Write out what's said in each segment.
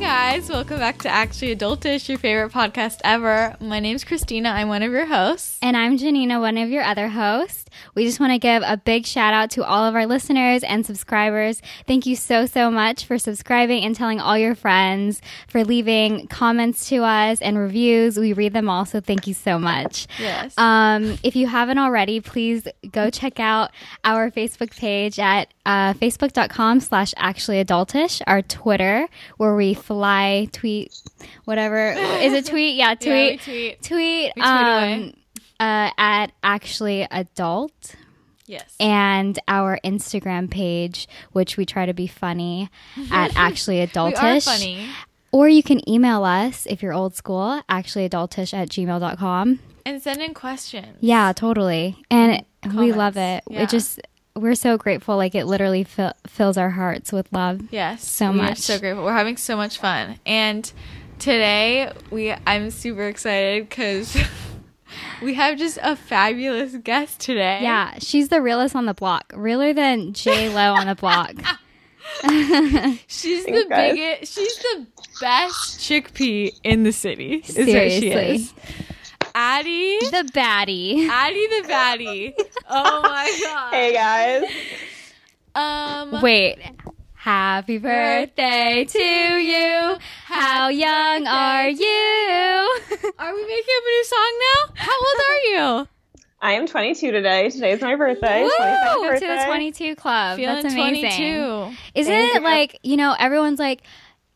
go guys, welcome back to Actually Adultish, your favorite podcast ever. My name's Christina. I'm one of your hosts. And I'm Janina, one of your other hosts. We just want to give a big shout out to all of our listeners and subscribers. Thank you so, so much for subscribing and telling all your friends, for leaving comments to us and reviews. We read them all, so thank you so much. Yes. Um, if you haven't already, please go check out our Facebook page at uh, facebook.com slash actually adultish, our Twitter, where we fly, tweet, whatever. Is it tweet? Yeah, tweet. Yeah, we tweet. Tweet. We um, uh, at actually adult Yes. and our Instagram page, which we try to be funny at actually adultish. funny. Or you can email us if you're old school, actually adultish at gmail.com. And send in questions. Yeah, totally. And we love it. Comments, yeah. It just, we're so grateful. Like it literally fill, fills our hearts with love. Yes. So much. so grateful. We're having so much fun. And today we I'm super excited because we have just a fabulous guest today. Yeah, she's the realest on the block, realer than J Lo on the block. She's Thanks, the guys. biggest she's the best chickpea in the city. Is what she Seriously. is. Addie the baddie. Addie the baddie. Oh my god. Hey guys. Um Wait. Happy birthday to you. How young are you? Are we making up a new song now? How old are you? I am 22 today. Today's my birthday. Woo! 25th To birthday. the 22 club. Feeling That's amazing. 22. Isn't Thank it you. like, you know, everyone's like,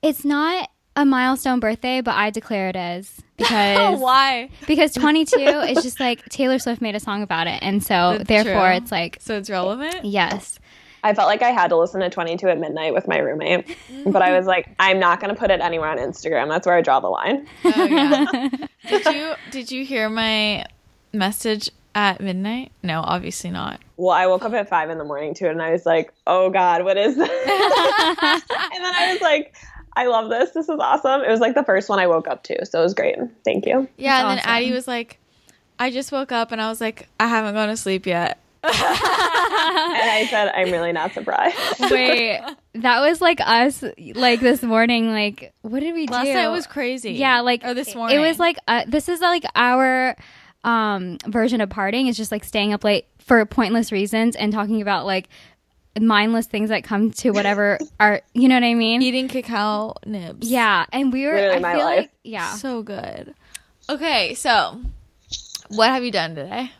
it's not a milestone birthday, but I declare it is. Because Why? because 22 is just like Taylor Swift made a song about it. And so That's therefore true. it's like, So it's relevant? yes. I felt like I had to listen to 22 at midnight with my roommate, but I was like, I'm not going to put it anywhere on Instagram. That's where I draw the line. Oh yeah. did you did you hear my message at midnight? No, obviously not. Well, I woke up at five in the morning too, and I was like, oh God, what is this? and then I was like, I love this. This is awesome. It was like the first one I woke up to, so it was great. Thank you. Yeah, and That's then Addie was like, I just woke up and I was like, I haven't gone to sleep yet. And I said, I'm really not surprised. Wait, that was like us, like this morning. Like, what did we Last do? Last night was crazy. Yeah, like or this morning. It was like uh, this is like our um version of partying. It's just like staying up late for pointless reasons and talking about like mindless things that come to whatever are you know what I mean? eating cacao nibs. Yeah, and we were. Literally I my feel life. like yeah. So good. Okay, so what have you done today?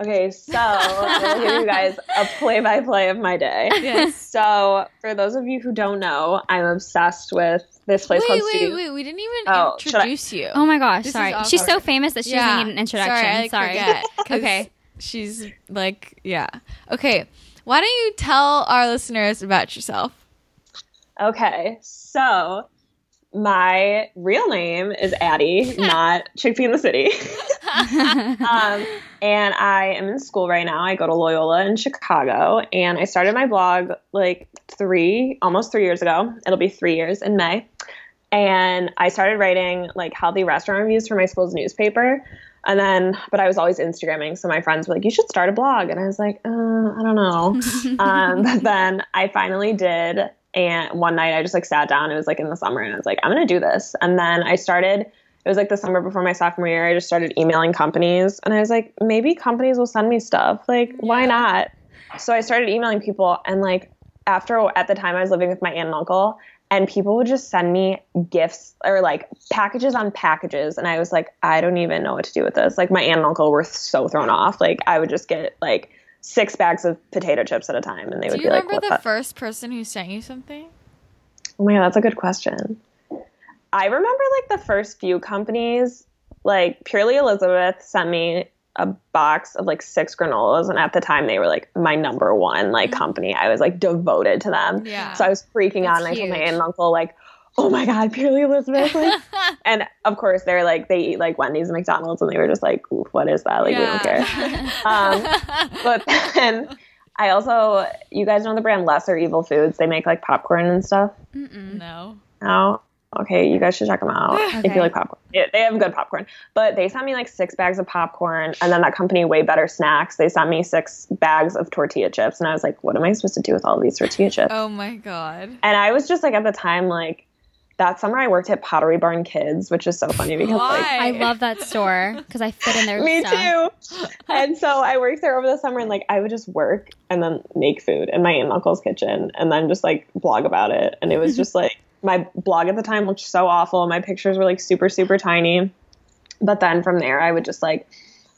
Okay, so I'm gonna give you guys a play-by-play of my day. Yes. So, for those of you who don't know, I'm obsessed with this place wait, called wait, Studio. wait. We didn't even Oh, should I- introduce you. Oh my gosh! This sorry, she's so famous that she doesn't need an introduction. Sorry, I like, Sorry. forget, 'cause Okay. She's like, yeah. Okay. Why don't you tell our listeners about yourself? Okay, so my real name is Addie, not Chickpea in the City. um, and I am in school right now. I go to Loyola in Chicago, and I started my blog like three, almost three years ago. It'll be three years in May. And I started writing like healthy restaurant reviews for my school's newspaper. And then, but I was always Instagramming. So my friends were like, you should start a blog. And I was like, uh, I don't know. um, but then I finally did. And one night I just like sat down. It was like in the summer and I was like, I'm going to do this. And then I started, it was like the summer before my sophomore year. I just started emailing companies and I was like, maybe companies will send me stuff. Like, why not? So I started emailing people and like after at the time I was living with my aunt and uncle and people would just send me gifts or like packages on packages and I was like I don't even know what to do with this. Like my aunt and uncle were so thrown off. Like I would just get like six bags of potato chips at a time and they Do would be like remember the- first person who sent you something? Oh my god, that's a good question. I remember like the first few companies, like Purely Elizabeth sent me a box of like six granolas, and at the time they were like my number one like company. I was like devoted to them. Yeah. So I was freaking out, That's and I told my aunt and uncle like, "Oh my god, Purely Elizabeth!" Like, and of course they're like they eat like Wendy's and McDonald's, and they were just like, "What is that? Like we don't care." Um, but then I also, you guys know the brand Lesser Evil Foods. They make like popcorn and stuff. Mm-mm, no. No. Okay, you guys should check them out if you like popcorn. Yeah, they have good popcorn. But they sent me like six bags of popcorn, and then that company, Way Better Snacks, they sent me six bags of tortilla chips, and I was like, what am I supposed to do with all of these tortilla chips? Oh my god. And I was just like at the time like, that summer I worked at Pottery Barn Kids, which is so funny because like I love that store because I fit in there. me stuff. too. And so I worked there over the summer and like I would just work and then make food in my aunt and uncle's kitchen and then just like blog about it. And it was just like my blog at the time looked so awful. My pictures were like super, super tiny. But then from there I would just like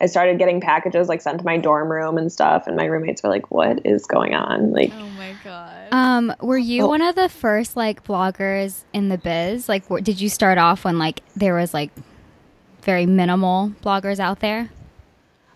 I started getting packages like sent to my dorm room and stuff and my roommates were like, What is going on? Like Oh my god. Um, were you Oh. one of the first like bloggers in the biz? Like, wh- did you start off when like there was like very minimal bloggers out there?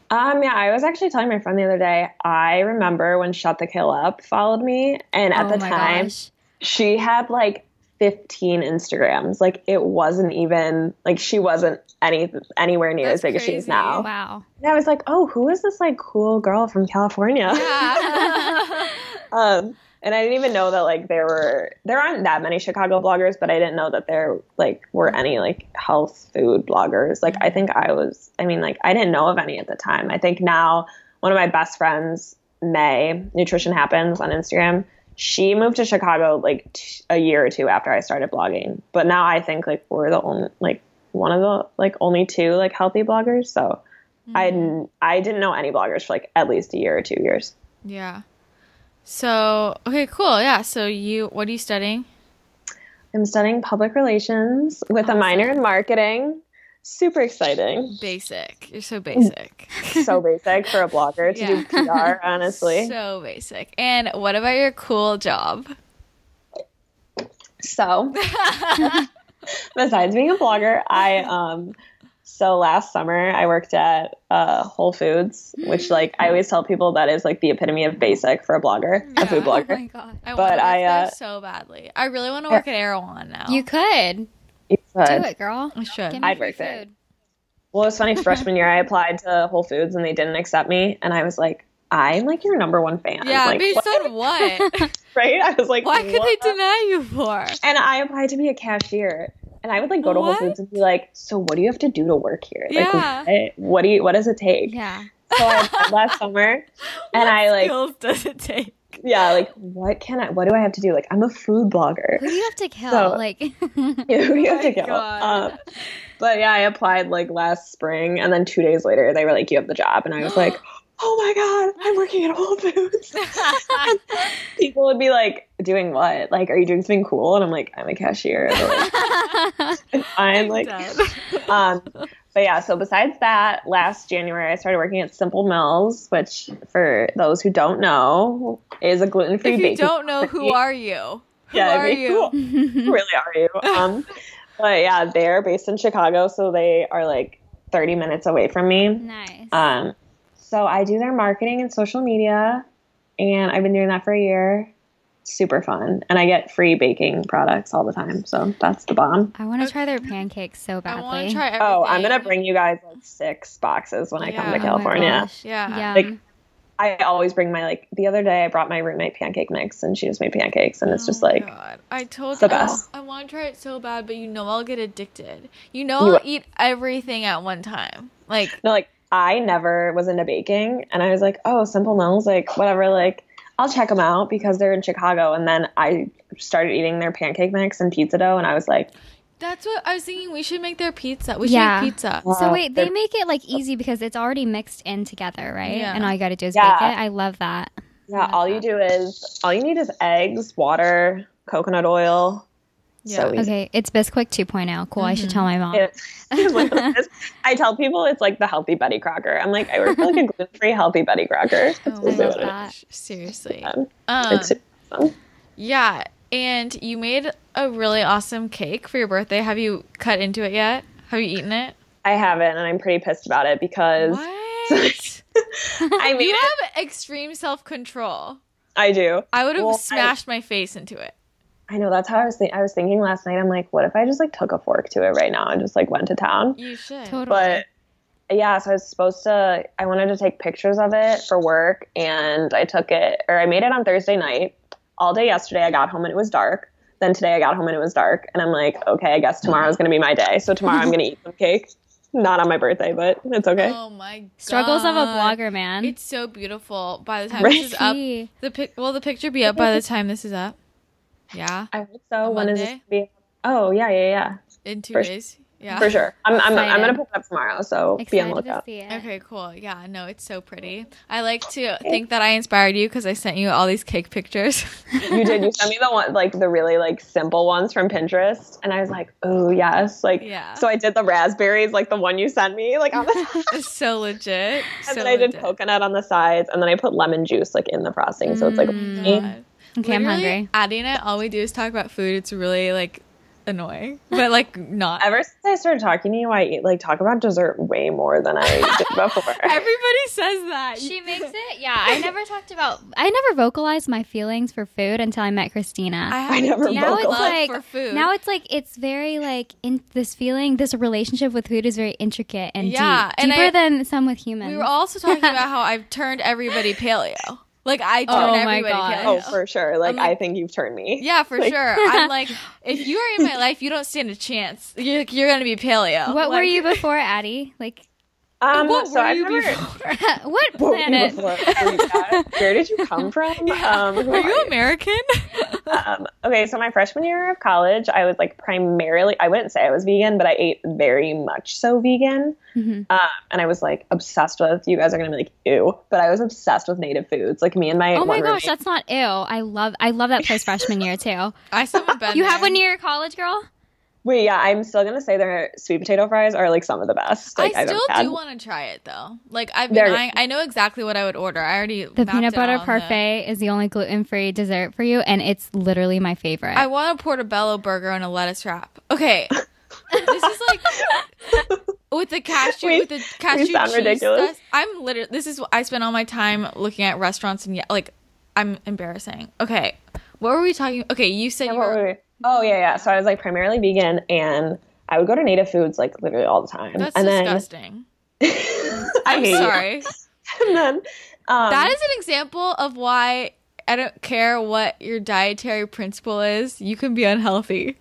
Um, yeah, I was actually telling my friend the other day. I remember when Shut the Kale Up followed me, and at oh the time, gosh. she had like 15 Instagrams. Like it wasn't even like she wasn't any anywhere near That's as big as she is now. wow. And I was like, oh, who is this like cool girl from California? yeah. um, and I didn't even know that like there were there aren't that many Chicago bloggers, but I didn't know that there like were any like health food bloggers. Like I think I was. I mean, like I didn't know of any at the time. I think now one of my best friends, May Nutrition Happens on Instagram. She moved to Chicago like t- a year or two after I started blogging, but now I think like we're the only like one of the like only two like healthy bloggers. So I mm-hmm. didn't I didn't know any bloggers for like at least a year or two years. yeah. So okay, cool. Yeah. So you, what are you studying? I'm studying public relations with a minor in marketing. Super exciting. Basic. You're so basic. So basic for a blogger to Yeah. do PR, honestly. So basic. And what about your cool job? So, besides being a blogger, I um so last summer I worked at uh, Whole Foods, which like I always tell people that is like the epitome of basic for a blogger, a food Yeah. Oh blogger. my god. I But want to work I, there uh, so badly. I really want to work at Erewhon now. You could You could. do it, girl. I should. Give me I'd free work there. food. Well, it's funny. Freshman year, I applied to Whole Foods and they didn't accept me, and I was like, "I'm like your number one fan." yeah, like, based what? on what? right? I was like, Why could "What?" they deny you for? And I applied to be a cashier. And I would like go to What? Whole Foods and be like, "So what do you have to do to work here? Yeah. Like, what, what do you? What does it take?" Yeah. So I applied last summer, and What I like, skills does it take? Yeah, like, what can I? What do I have to do? Like, I'm a food blogger. Who do you have to kill? So- like, Who do you have to kill? God. Um, but yeah, I applied like last spring, and then two days later, they were like, "You have the job," and I was like, "Oh my god, I'm working at Whole Foods." People would be like, "Doing what? Like, are you doing something cool?" And I'm like, "I'm a cashier." Like, I'm like, um, but yeah. So besides that, last January I started working at Simple Mills, which for those who don't know is a gluten free if you don't know, who are you? Who Yeah, are you? who- who really are you? Um, but yeah, they're based in Chicago, so they are like 30 minutes away from me. nice. Um, so I do their marketing and social media, and I've been doing that for a year. Super fun, and I get free baking products all the time, so that's the bomb. I want to try their pancakes so badly. want try. Oh, I'm gonna bring you guys like six boxes when I come to Oh California. gosh. Yeah. Yeah. Like, I always bring my like the other day I brought my roommate pancake mix and she just made pancakes and it's just Oh my like God. I told the you best. I want to try it so bad, but you know I'll get addicted. You know You I'll will. eat everything at one time. Like no like I never was into baking and I was like oh Simple Mills like whatever like I'll check them out because they're in Chicago and then I started eating their pancake mix and pizza dough and I was like that's what I was thinking. We should make their pizza. We Yeah. should make pizza. So wait, they make it like easy because it's already mixed in together, right? Yeah. And all you got to do is Yeah. bake it. I love that. yeah all you do is all you need is eggs water coconut oil so Yeah. easy. Okay, it's Bisquick 2.0. Cool. I should tell my mom. It- I tell people it's like the healthy Betty Crocker. I'm like, I work for like a gluten free healthy Betty Crocker. That's Oh my what it is. God. Seriously. Um, Um, It's fun. yeah, and you made a really awesome cake for your birthday. Have you cut into it yet? Have you eaten it? I haven't, and I'm pretty pissed about it because What? I made you have extreme self control. I do. I would have Well, I- smashed my face into it. I know that's how I was. Think- I was thinking last night. I'm like, what if I just like took a fork to it right now and just like went to town? You should. Totally. But yeah, so I was supposed to. I wanted to take pictures of it for work, and I took it, or I made it on Thursday night. All day yesterday, I got home and it was dark. Then today, I got home and it was dark, and I'm like, okay, I guess tomorrow's gonna be my day. So tomorrow, I'm gonna eat some cake. Not on my birthday, but it's okay. Oh my god. Struggles of a blogger, man. It's so beautiful. By the time Right. this is up, the pic will the picture be up by the time this is up? Yeah. I hope so. On When is this Monday? gonna be? Oh yeah, yeah, yeah, in two For- days. Yeah. for sure. I'm I'm, I'm gonna put it up tomorrow, so be on the lookout. Okay, cool. Yeah, no, it's so pretty. I like to think that I inspired you because I sent you all these cake pictures. You did. You sent me the one like the really like simple ones from Pinterest, and I was like, oh yes, like Yeah. So I did the raspberries, like the one you sent me, like on the it's so legit. and so then I did legit. coconut on the sides, and then I put lemon juice like in the frosting, so it's like Mm, me. God. Okay, I'm Literally, hungry. Adding it, all we do is talk about food. It's really like annoying, but like not. Ever since I started talking to you, I eat, like talk about dessert way more than I did before. Everybody says that. She makes it. Yeah, I never talked about. I never vocalized my feelings for food until I met Christina. I, I never now it's vocalized. love like for food. now it's like it's very like in this feeling this relationship with food is very intricate and Yeah, deep and deeper I- than some with humans. we were also talking about how I've turned everybody paleo. Like I oh turn Oh my everybody God. oh, for sure. Like, I'm like- I think you've turned me. Yeah, for Like- sure. I'm like, if you are in my life, you don't stand a chance. You're, you're gonna be paleo. what were you before, Addie? Like Um, what so were I've you never. before? what What were you planet? before? Were you bad? Where did you come from? Um, who Are you you? American? Um, okay, so my freshman year of college, I was like primarily, I wouldn't say I was vegan, but I ate very much so vegan. Mhm. Um, and I was like obsessed with, you guys are going to be like, ew, but I was obsessed with native foods. Like me and my Oh my gosh, roommate- that's not ill. I love I love that place freshman year too. I still haven't been You have one near your college, girl? Wait, yeah, I'm still going to say their sweet potato fries are like some of the best. Like, I I've still ever had. do want to try it though. Like I've been, They're- I know exactly what I would order. I already The peanut butter out on the- parfait is the only gluten free dessert for you, and it's literally my favorite. I want a portobello burger and a lettuce wrap. Okay, this is like with the cashew We- with the cashew sound cheese ridiculous. stuff. I'm literally this is I spend all my time looking at restaurants and yeah, like I'm embarrassing. Okay, what were we talking? Okay, you said Yeah, you what were. were we- Oh, yeah, yeah. So I was like primarily vegan and I would go to native foods like literally all the time. That's and disgusting. then I I'm sorry. And then um, that is an example of why I don't care what your dietary principle is. You can be unhealthy.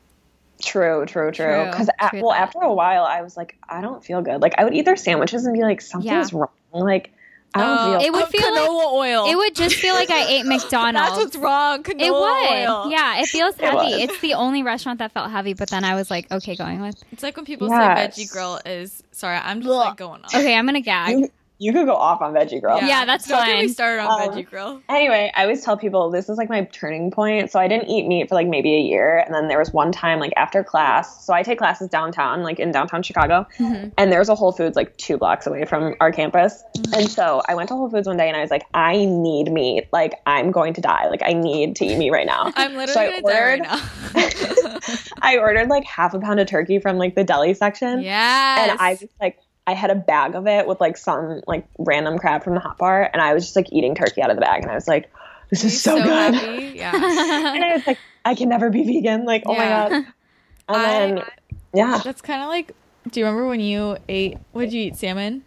True, true, true. Because well, that. after a while, I was like, I don't feel good. Like I would eat their sandwiches and be like, something's wrong. Like Oh, feel. It would feel like- oil. it would just feel like I ate McDonald's. That's what's wrong. Canola It would. oil. Yeah, it feels heavy. was. It's the only restaurant that felt heavy, but then I was like, okay, going with. It's like when people Yes. say veggie grill is sorry, I'm just like going on. Okay, I'm gonna gag. You, you could go off on veggie grill. Yeah, that's Don't get me started on Um, veggie grill. Anyway, I always tell people this is like my turning point. So I didn't eat meat for like maybe a year, and then there was one time like after class. So I take classes downtown, like in downtown Chicago, Mm-hmm. and there's a Whole Foods like two blocks away from our campus. And so I went to Whole Foods one day, and I was like, I need meat. Like I'm going to die. Like I need to eat meat right now. I'm literally so I gonna die right ordered- now. I ordered like half a pound of turkey from like the deli section. Yeah. And I just like I had a bag of it with like some like random crab from the hot bar, and I was just like eating turkey out of the bag, and I was like, "This is so, good." happy. Yeah. And I was like, "I can never be vegan." Like, oh Yeah. my god. And then yeah, That's kind of like. Do you remember when you ate? What did you eat? Salmon.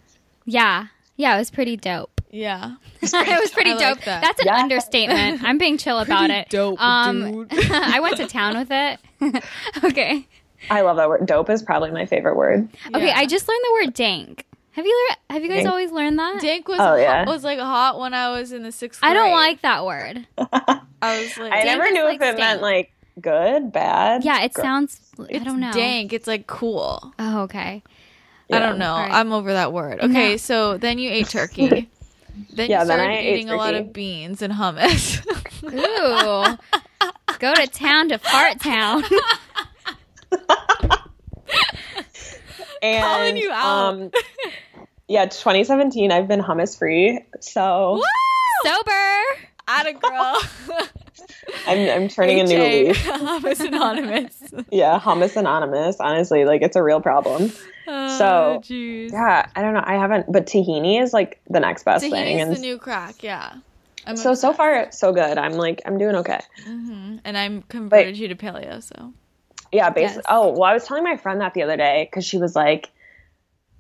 yeah, yeah, it was pretty dope. Yeah. it was pretty I like dope. that. That's an Yeah. understatement. I'm being chill about it. dope, um, dude. I went to town with it. okay. I love that word. Dope is probably my favorite word. Okay, Yeah. I just learned the word dank. Have you lear- have you guys Dank? always learned that? Dank was Oh, yeah. was like hot when I was in the sixth. I don't like that word. I was like, I never is knew like if it stank. meant like good, bad. Yeah, it gross. sounds. I don't know. dank. It's like cool. Oh, okay. I don't know. Alright. I'm over that word. Okay, No. so then you ate turkey. Then Yeah, you then started I eating a lot of beans and hummus. Ooh. Go to town to fart town. And Calling you out. um, yeah, 2017. I've been hummus free, so Sober. At a girl. I'm I'm turning a new leaf. Hummus Anonymous. Yeah, hummus anonymous. Honestly, like it's a real problem. Oh, So, jeez. Yeah, I don't know. I haven't, but tahini is like the next best thing. Tahini's And the new crack, yeah. I'm so so far so good. I'm like I'm doing okay. Mhm. And I'm converted you to paleo, so. Yeah, basically. Yes. Oh, well, I was telling my friend that the other day because she was like,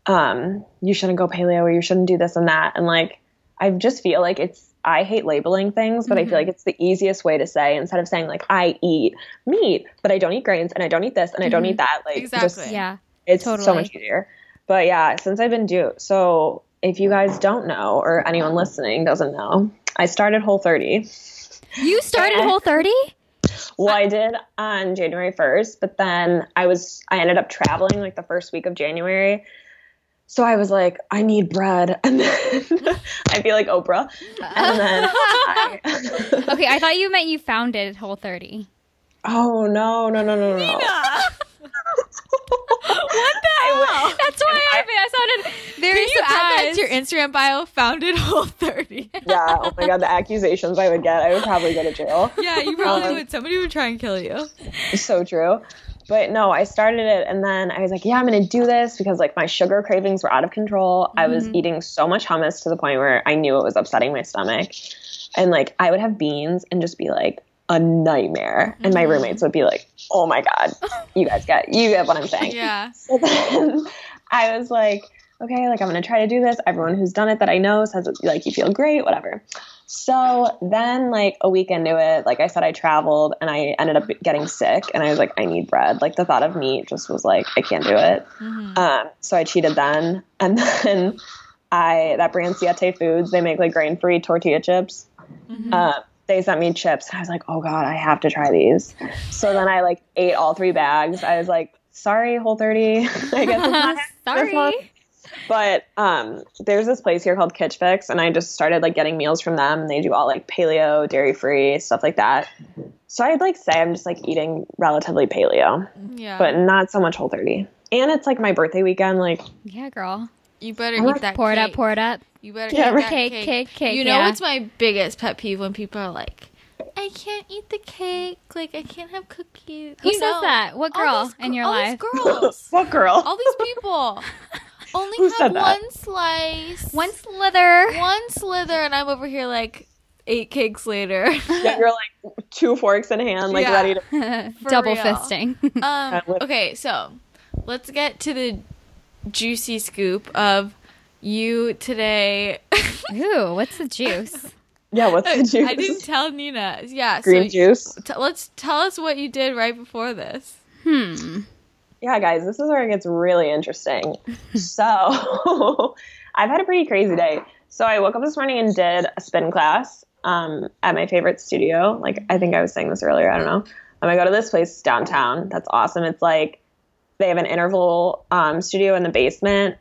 um, "You shouldn't go paleo, or you shouldn't do this and that." And like, I just feel like it's. I hate labeling things, but I Mm-hmm. feel like it's the easiest way to say instead of saying like I eat meat, but I don't eat grains, and I don't eat this, and I don't eat that. Like, just Mm-hmm. Exactly. Yeah. it's totally. so much easier. But yeah, since I've been due, so if you guys don't know, or anyone listening doesn't know, I started Whole 30. You started Yeah. Whole 30? Well, I did on January 1st, but then I was I ended up traveling like the first week of January. So I was like, I need bread. And then I feel like Oprah. And then I, Okay, I thought you meant you founded Whole 30. Oh no, no, no, no, no. What the hell? That's why I, I sounded very Can you add that surprised. to your Instagram bio? Founded Whole 30. Yeah, oh my god, the accusations I would get, I would probably go to jail. yeah, you probably Um, would. Somebody would try and kill you. so true. But no, I started it and then I was like, yeah, I'm going to do this because like my sugar cravings were out of control. I was eating so much hummus to the point where I knew it was upsetting my stomach. And like I would have beans and just be like a nightmare. And my roommates would be like, "Oh my god, you guys get you get what I'm saying." Yeah. So then I was like, okay, like I'm gonna try to do this. Everyone who's done it that I know says like you feel great, whatever. So then, like a week into it, like I said, I traveled and I ended up getting sick, and I was like, I need bread. Like the thought of meat just was like, I can't do it. Mhm. Um, so I cheated then, and then I that brand Siete Foods they make like grain free tortilla chips. Mhm. Uh, they sent me chips. I was like, oh god, I have to try these. So then I like ate all three bags. I was like, sorry, Whole 30. I guess it's not. Sorry. But um, there's this place here called Kitch Fix, and I just started like getting meals from them. And they do all like paleo, dairy free stuff like that. So I'd like say I'm just like eating relatively paleo, Yeah. but not so much Whole 30. And it's like my birthday weekend. Like, Yeah, girl. You better I'm eat that Pour it cake. up, pour it up. You better Yeah, eat right. that Cake, cake. cake, cake. You know yeah. what's my biggest pet peeve when people are like, I can't eat the cake. Like I can't have cookies. Who You says know, that? What girl these in gr- your all life? These girls. what girl? all these people. Only Who have said that? one slice. One slither. one slither, and I'm over here like eight cakes later. Yeah, you're like two forks in hand, like Yeah. ready to. Double real. fisting. Um, okay, so let's get to the juicy scoop of you today. Ooh, what's the juice? Yeah, what's the juice? I didn't tell Nina. Yeah, Green so juice. T- let's tell us what you did right before this. Hmm. Yeah, guys, this is where it gets really interesting. so, I've had a pretty crazy day. So, I woke up this morning and did a spin class um, at my favorite studio. Like, I think I was saying this earlier. I don't know. Um, I go to this place downtown. That's awesome. It's like they have an interval um, studio in the basement,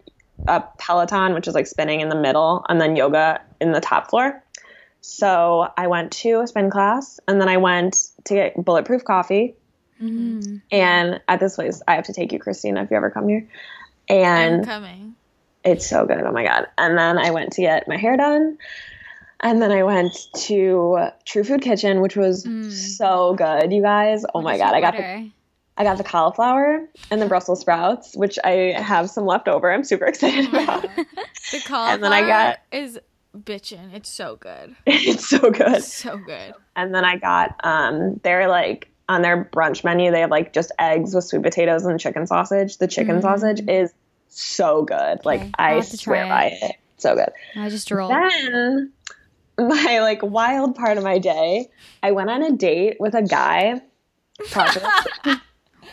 a Peloton, which is like spinning in the middle, and then yoga in the top floor. So, I went to a spin class and then I went to get bulletproof coffee. Mm. And at this place, I have to take you, Christina, if you ever come here. I'm And coming. it's so good. Oh my God. And then I went to get my hair done. And then I went to True Food Kitchen, which was Mm. so good, you guys. Oh What my God. I got the? I got the cauliflower and the Brussels sprouts, which I have some left over. I'm super excited about. The cauliflower And then I got- is bitchin'. It's so good. it's so good. It's so good. And then I got um they're like on their brunch menu, they have like just eggs with sweet potatoes and chicken sausage. The chicken Mm. sausage is so good. Like Okay, I swear try by it. it. So good. I just drooled. Then my like wild part of my day, I went on a date with a guy probably,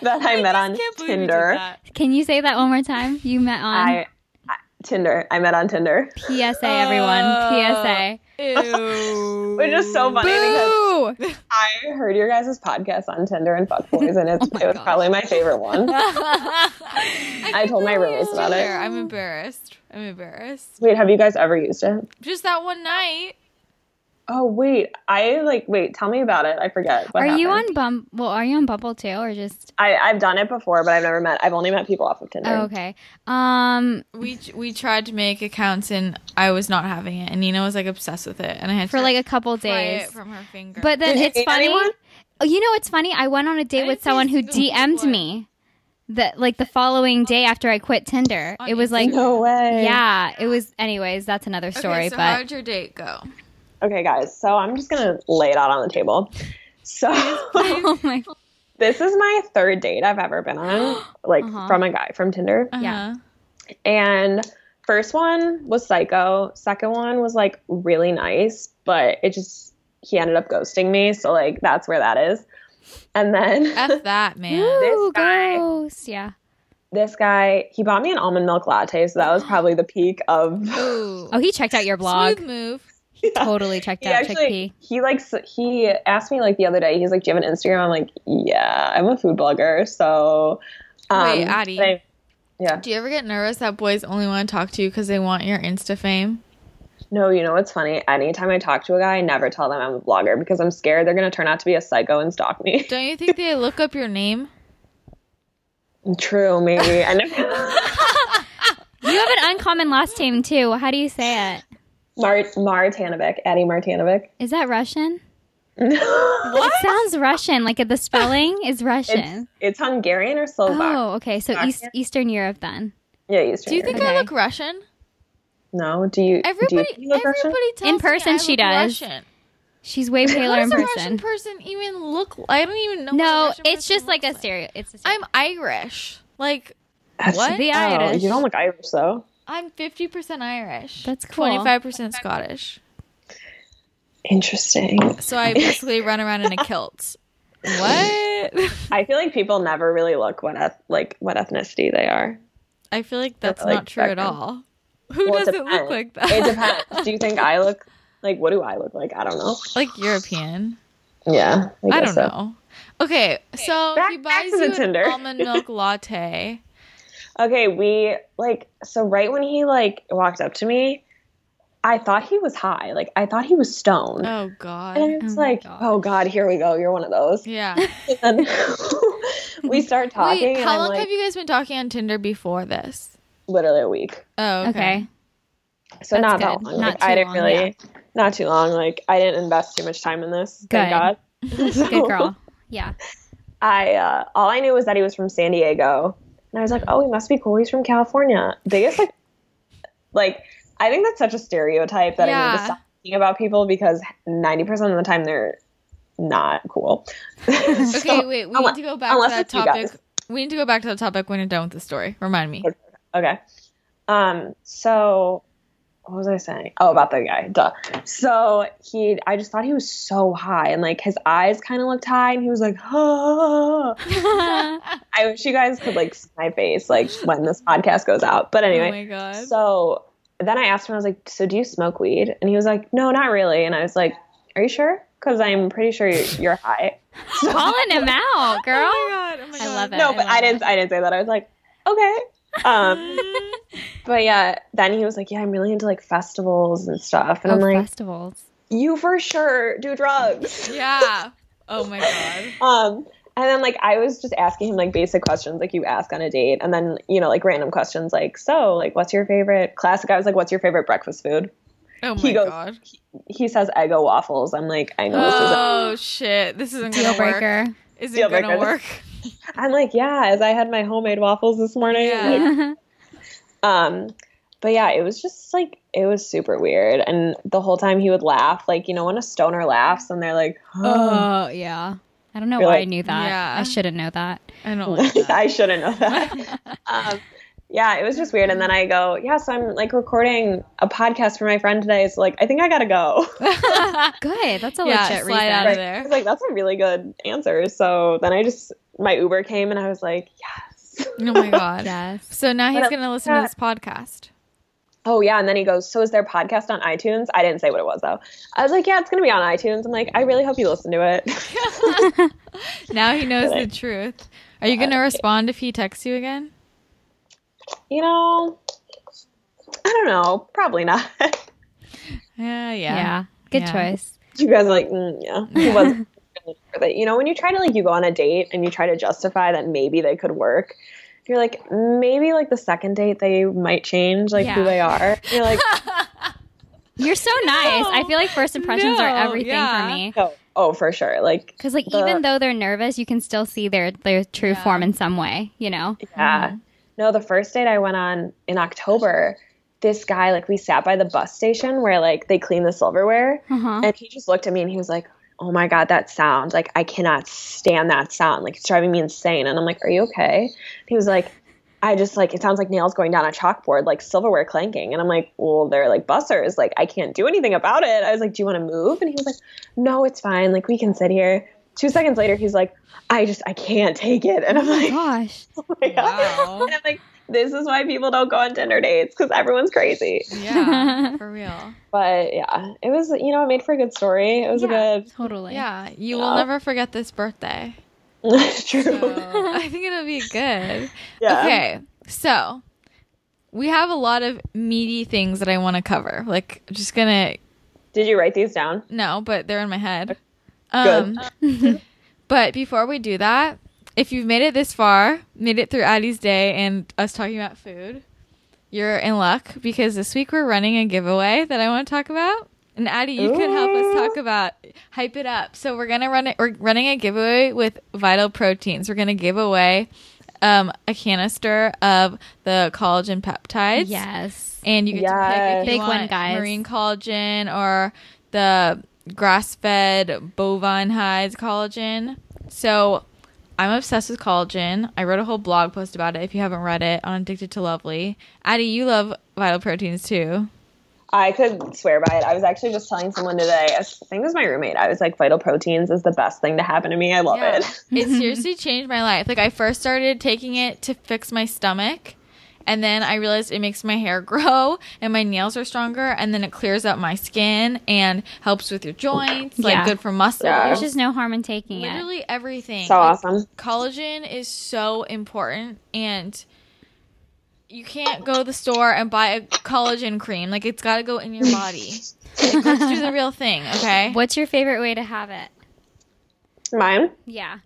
that I, met on can't you Tinder. Can you say that one more time? You met on I, I Tinder. I met on Tinder. PSA, everyone. Oh. PSA. Ew. Which is so funny because I heard your guys' podcast on Tinder and Fuck Boys, and it's, Oh it was gosh. probably my favorite one. I, I told my roommates about it. I'm embarrassed. I'm embarrassed. Wait, have you guys ever used it? Just that one night. Oh wait, I like wait. Tell me about it. I forget. What are you on Bum? Well, are you on Bumble too, or just? I I've done it before, but I've never met. I've only met people off of Tinder. Oh, okay. Um, We we tried to make accounts and I was not having it, and Nina was like obsessed with it, and I had for to like a couple days. from her finger. But then Did it's funny. anyone? Oh, you know what's funny? I went on a date I with someone who DM'd one. me. That like the following day after I quit Tinder. On It was like, No way. yeah, it was. Anyways, that's another story. okay, so but how'd your date go? Okay, guys. So I'm just gonna lay it out on the table. So oh my, this is my third date I've ever been on, like Uh-huh. from a guy from Tinder. Yeah. Uh-huh. And first one was psycho. Second one was like really nice, but it just he ended up ghosting me. So like that's where that is. And then F that man. Ooh, guy- ghost. Yeah. this guy he bought me an almond milk latte, so that was probably the peak of Ooh. Oh, he checked out your blog. Smooth move. Totally checked He out actually chickpea. he likes he asked me like the other day. He's like, "Do you have an Instagram?" I'm like, "Yeah, I'm a food blogger." So, um, Wait, Addie. I- yeah. Do you ever get nervous that boys only want to talk to you because they want your Insta fame? No, you know what's funny? Anytime I talk to a guy, I never tell them I'm a blogger because I'm scared they're gonna turn out to be a psycho and stalk me. Don't you think they look up your name? True, maybe. I never. You have an uncommon last name too. How do you say it? Mar Martanovic, Addie Martanovic. Is that Russian? what? It sounds Russian. Like the spelling is Russian. It's, it's Hungarian or Slovak? Oh, okay. So East, Eastern Europe then. Yeah, Eastern Do you think Europe. I Okay. look Russian? No. Do you? do Everybody, you, look Russian? everybody tells In me person, I she look does. Russian. She's way How paler in does a Russian person. person even look? I don't even know. what a No, it's person just like a looks stereo. It's a stereo. I'm Irish. Like That's- what? the Oh, Irish. you don't look Irish though. I'm 50% Irish. That's cool. 25% Scottish. Interesting. So I basically run around in a kilt. What? I feel like people never really look what eth- like what ethnicity they are. I feel like that's like not true at spectrum. all. Who Well, it doesn't look like that? It depends. do you think I look like what do I look like? I don't know. like European. Yeah, I, I, don't so. know. Okay, so back- he buys to the you Tinder. an almond milk latte. Okay, we like so right when he like walked up to me, I thought he was high. Like I thought he was stoned. Oh God. and it's Oh like, oh god, here we go. You're one of those. Yeah. And then we start talking, Wait, how I'm long like, have you guys been talking on Tinder before this? literally a week. Oh, okay. okay. So That's not that good. long. Not Like, I didn't long, really, not too long. Like I didn't invest too much time in this. Thank God. Good girl. Yeah. I uh, all I knew was that he was from San Diego, and I was like, oh, he must be cool. He's from California. Biggest like, like I think that's such a stereotype that I need Yeah. to stop thinking about people because ninety percent of the time they're not cool. Okay, So- wait. We unless- need to go back to that topic. We need to go back to the topic when you're done with the story. Remind me. Okay. Um. So, what was I saying? Oh, about the guy. Duh. So he, I just thought he was so high, and like his eyes kind of looked high, and he was like, ah. I wish you guys could like see my face like when this podcast goes out. But anyway, Oh my God. so then I asked him, I was like, "So do you smoke weed?" And he was like, "No, not really." And I was like, "Are you sure? Because I'm pretty sure you're, high." Calling him out, girl. Oh my God. Oh my I love it. no, I but I didn't. I didn't say that. I was like, "Okay." Um, but yeah, then he was like, "Yeah, I'm really into like festivals and stuff," and Oh, I'm like, festivals. "You for sure do drugs." Yeah. Oh my God. Um, and then like I was just asking him like basic questions like you ask on a date, and then you know like random questions like, "So like, what's your favorite classic?" I was like, "What's your favorite breakfast food?" Oh my He goes- God. He says Eggo waffles. I'm like, I know this isn't. Oh shit. This isn't Deal gonna work. breaker. Isn't Deal gonna breaker. work. I'm like, yeah, as I had my homemade waffles this morning. Yeah. Like, um, but yeah, it was just like it was super weird, and the whole time he would laugh, like you know when a stoner laughs and they're like, Oh, yeah. I don't know You're why I knew that. Yeah. I shouldn't know that. I don't like that. I shouldn't know that. um, yeah, it was just weird. And then I go, yeah, so I'm like recording a podcast for my friend today. So like, I think I gotta go. Good. That's a Yeah, legit slide reason. out of I there. was like, that's a really good answer. So then I just my Uber came and I was like, yes. oh my God. Yes. So now he's gonna listen else? to this podcast. Oh yeah, and then he goes, so is there a podcast on iTunes? I didn't say what it was though. I was like, yeah, it's gonna be on iTunes. I'm like, I really hope you listen to it. Now he knows the truth. Are you gonna respond if he texts you again? you know, I don't know, probably not. Yeah, Yeah. yeah. Good Yeah. choice. you guys are like, mm, yeah, he wasn't really worth. You know, when you try to like, you go on a date and you try to justify that maybe they could work. You're like, maybe like the second date they might change like who they are. You're like, You're so nice. I feel like first impressions are everything yeah. for me. oh, oh, for sure. Like, Because like The- even though they're nervous, you can still see their their true Yeah. form in some way. You know. yeah. No, the first date I went on in October, this guy like we sat by the bus station where like they clean the silverware, Uh-huh. and he just looked at me and he was like. Oh my god, that sound! Like I cannot stand that sound. Like it's driving me insane. And I'm like, "Are you okay?" He was like, I just like it sounds like nails going down a chalkboard, like silverware clanking. And I'm like, well, they're like bussers. Like I can't do anything about it. I was like, do you want to move? And he was like, no, it's fine. Like we can sit here. Two seconds later, he's like, I just I can't take it. And I'm Oh my like, gosh. oh my God. Wow. And I'm like, this is why people don't go on Tinder dates because everyone's crazy. Yeah, for real. But yeah, it was you know it made for a good story. It was Yeah. a good. totally. Yeah, you will Yeah. never forget this birthday. That's true. So I think it'll be good. yeah. Okay, so we have a lot of meaty things that I want to cover. Like, just gonna Did you write these down? no, but they're in my head. Good. Um, but before we do that, if you've made it this far, made it through Addie's day and us talking about food, you're in luck because this week we're running a giveaway that I want to talk about. And Addie, you can help us talk about hype it up. So we're gonna run it. We're running a giveaway with Vital Proteins. We're gonna give away um, a canister of the collagen peptides. Yes. And you get to pick Big one, guys. marine collagen or the grass-fed bovine hides collagen. So I'm obsessed with collagen. I wrote a whole blog post about it. If you haven't read it, on Addicted to Lovely. Addie, you love Vital Proteins too. I could swear by it. I was actually just telling someone today. I think it was my roommate. I was like, "Vital proteins is the best thing to happen to me. I love Yeah. it." It seriously changed my life. Like I first started taking it to fix my stomach. And then I realized it makes my hair grow and my nails are stronger and then it clears up my skin and helps with your joints, like Yeah. good for muscles. Yeah. There's just no harm in taking it. Literally everything. So Like, awesome. Collagen is so important and you can't go to the store and buy a collagen cream. Like it's got to go in your body. Like, let's do the real thing, okay? What's your favorite way to have it? Mine. Yeah.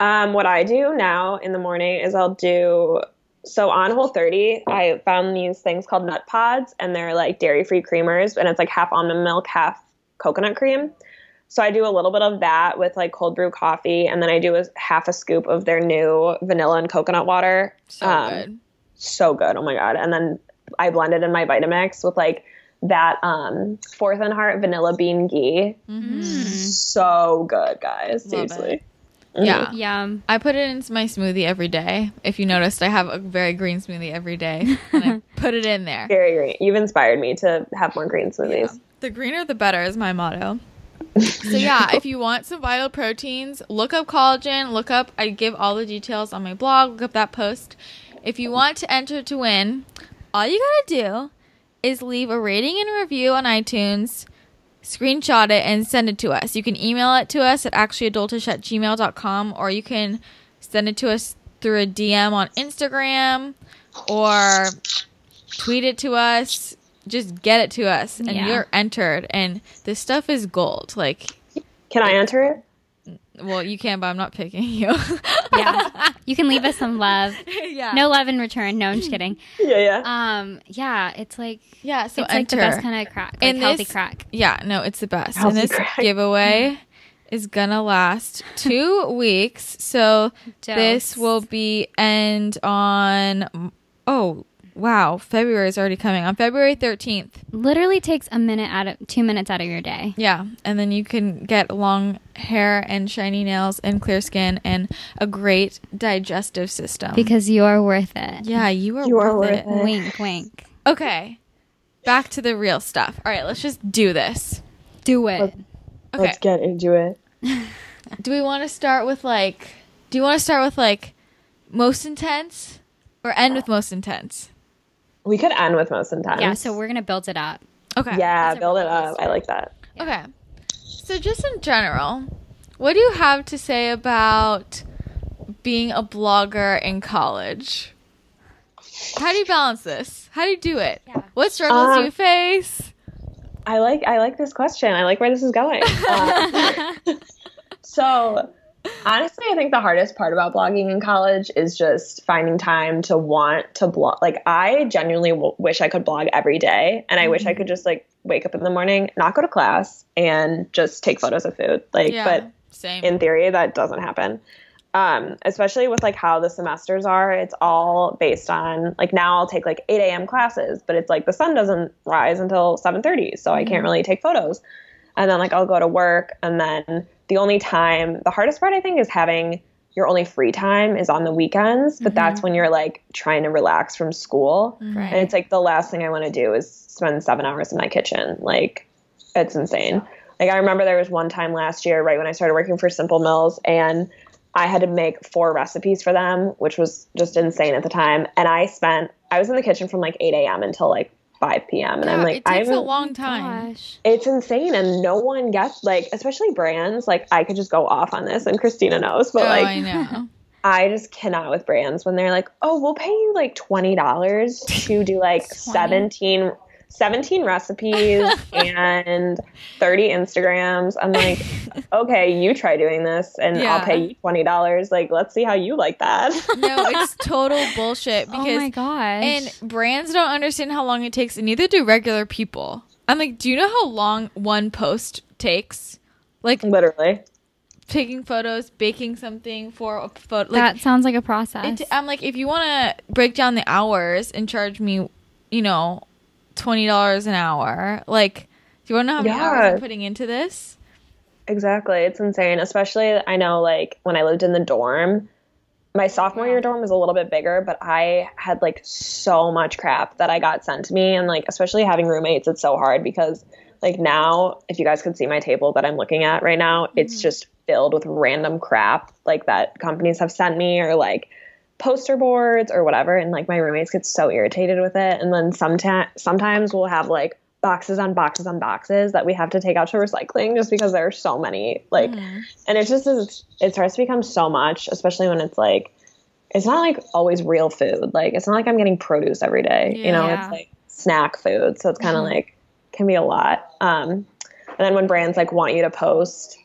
Um, what I do now in the morning is I'll do so on Whole 30. I found these things called nut pods, and they're like dairy free creamers, and it's like half almond milk, half coconut cream. So I do a little bit of that with like cold brew coffee, and then I do a half a scoop of their new vanilla and coconut water. So Um, good. so good. Oh my god! And then I blend it in my Vitamix with like that um Fourth and Heart vanilla bean ghee. Mhm. So good, guys. Love Seriously. Yeah. Yum. I put it into my smoothie every day. If you noticed, I have a very green smoothie every day. And I put it in there. Very green. You've inspired me to have more green smoothies. Yeah. The greener the better is my motto. so yeah, if you want some vital proteins, look up collagen, look up I give all the details on my blog, look up that post. If you want to enter to win, all you gotta do is leave a rating and review on iTunes, screenshot it and send it to us. You can email it to us at actuallyadultish at gmail.com or you can send it to us through a DM on Instagram or tweet it to us. Just get it to us and Yeah. you're entered. And this stuff is gold. Like, Can I enter it? Well, you can, but I'm not picking you. Yeah. You can leave us some love. yeah. No love in return. No, I'm just kidding. Yeah, yeah. Um, yeah, it's like Yeah. So it's like the best kind of crack, like And healthy this- crack. Yeah, no, it's the best. Healthy and this crack. giveaway is gonna last two weeks. So this will be end on oh wow, February is already coming. On February thirteenth. Literally takes a minute out of two minutes out of your day. Yeah. And then you can get long hair and shiny nails and clear skin and a great digestive system. Because you're worth it. yeah, you are You are worth, worth it. it. Wink, wink. Okay. Back to the real stuff. All right, let's just do this. Do it. Okay. Let's get into it. Do we want to start with like do you want to start with like most intense or end with most intense? We could end with most intense. Yeah, so we're gonna build it up. Okay. Yeah, That's build it up. I like that. Okay. So just in general, what do you have to say about being a blogger in college? How do you balance this? How do you do it? Yeah. What struggles do Um, you face? I like I like this question. I like where this is going. Um, so honestly, I think the hardest part about blogging in college is just finding time to want to blog. Like I genuinely w- wish I could blog every day, and I wish I could just like wake up in the morning, not go to class, and just take photos of food. Like, Yeah. but Same. in theory that doesn't happen um, especially with like how the semesters are it's all based on like now i'll take like 8 a.m classes but it's like the sun doesn't rise until 7.30 so i can't really take photos and then like i'll go to work and then the only time the hardest part i think is having your only free time is on the weekends but mm-hmm. that's when you're like trying to relax from school mm-hmm. Right. and it's like the last thing I want to do is spend seven hours in my kitchen. Like, it's insane. Like, I remember there was one time last year, right when I started working for Simple Mills, and I had to make four recipes for them, which was just insane at the time. And I spent, I was in the kitchen from like 8 a.m. until like 5 p.m. And Yeah, I'm like, it takes I'm, a long time. Gosh. it's insane. And no one gets like, especially brands, like I could just go off on this and Christina knows, but oh, like, I know. I just cannot with brands when they're like, oh, we'll pay you like $20 to do like 17, 17 recipes and 30 Instagrams. I'm like, okay, you try doing this and Yeah. I'll pay you $20. Like, let's see how you like that. No, it's total bullshit Oh because my gosh. and brands don't understand how long it takes, and neither do regular people. I'm like, do you know how long one post takes? Like Literally. taking photos, baking something for a photo. Like, that sounds like a process. it, I'm like, if you want to break down the hours and charge me, you know, twenty dollars an hour, like, do you want to know how many hours I'm putting into this? Exactly. It's insane. Especially, I know, like, when I lived in the dorm, my sophomore year dorm was a little bit bigger, but I had like so much crap that I got sent to me. And, like, especially having roommates, it's so hard because, like, now, if you guys could see my table that I'm looking at right now, it's mm-hmm. just filled with random crap, like, that companies have sent me or, like, poster boards or whatever. And, like, my roommates get so irritated with it. And then sometimes, sometimes we'll have, like, boxes on boxes on boxes that we have to take out to recycling just because there are so many like and it just is it starts to become so much especially when it's like it's not like always real food. Like it's not like i'm getting produce every day you know it's like snack food. So it's kind of like can be a lot. Um and then when brands like want you to post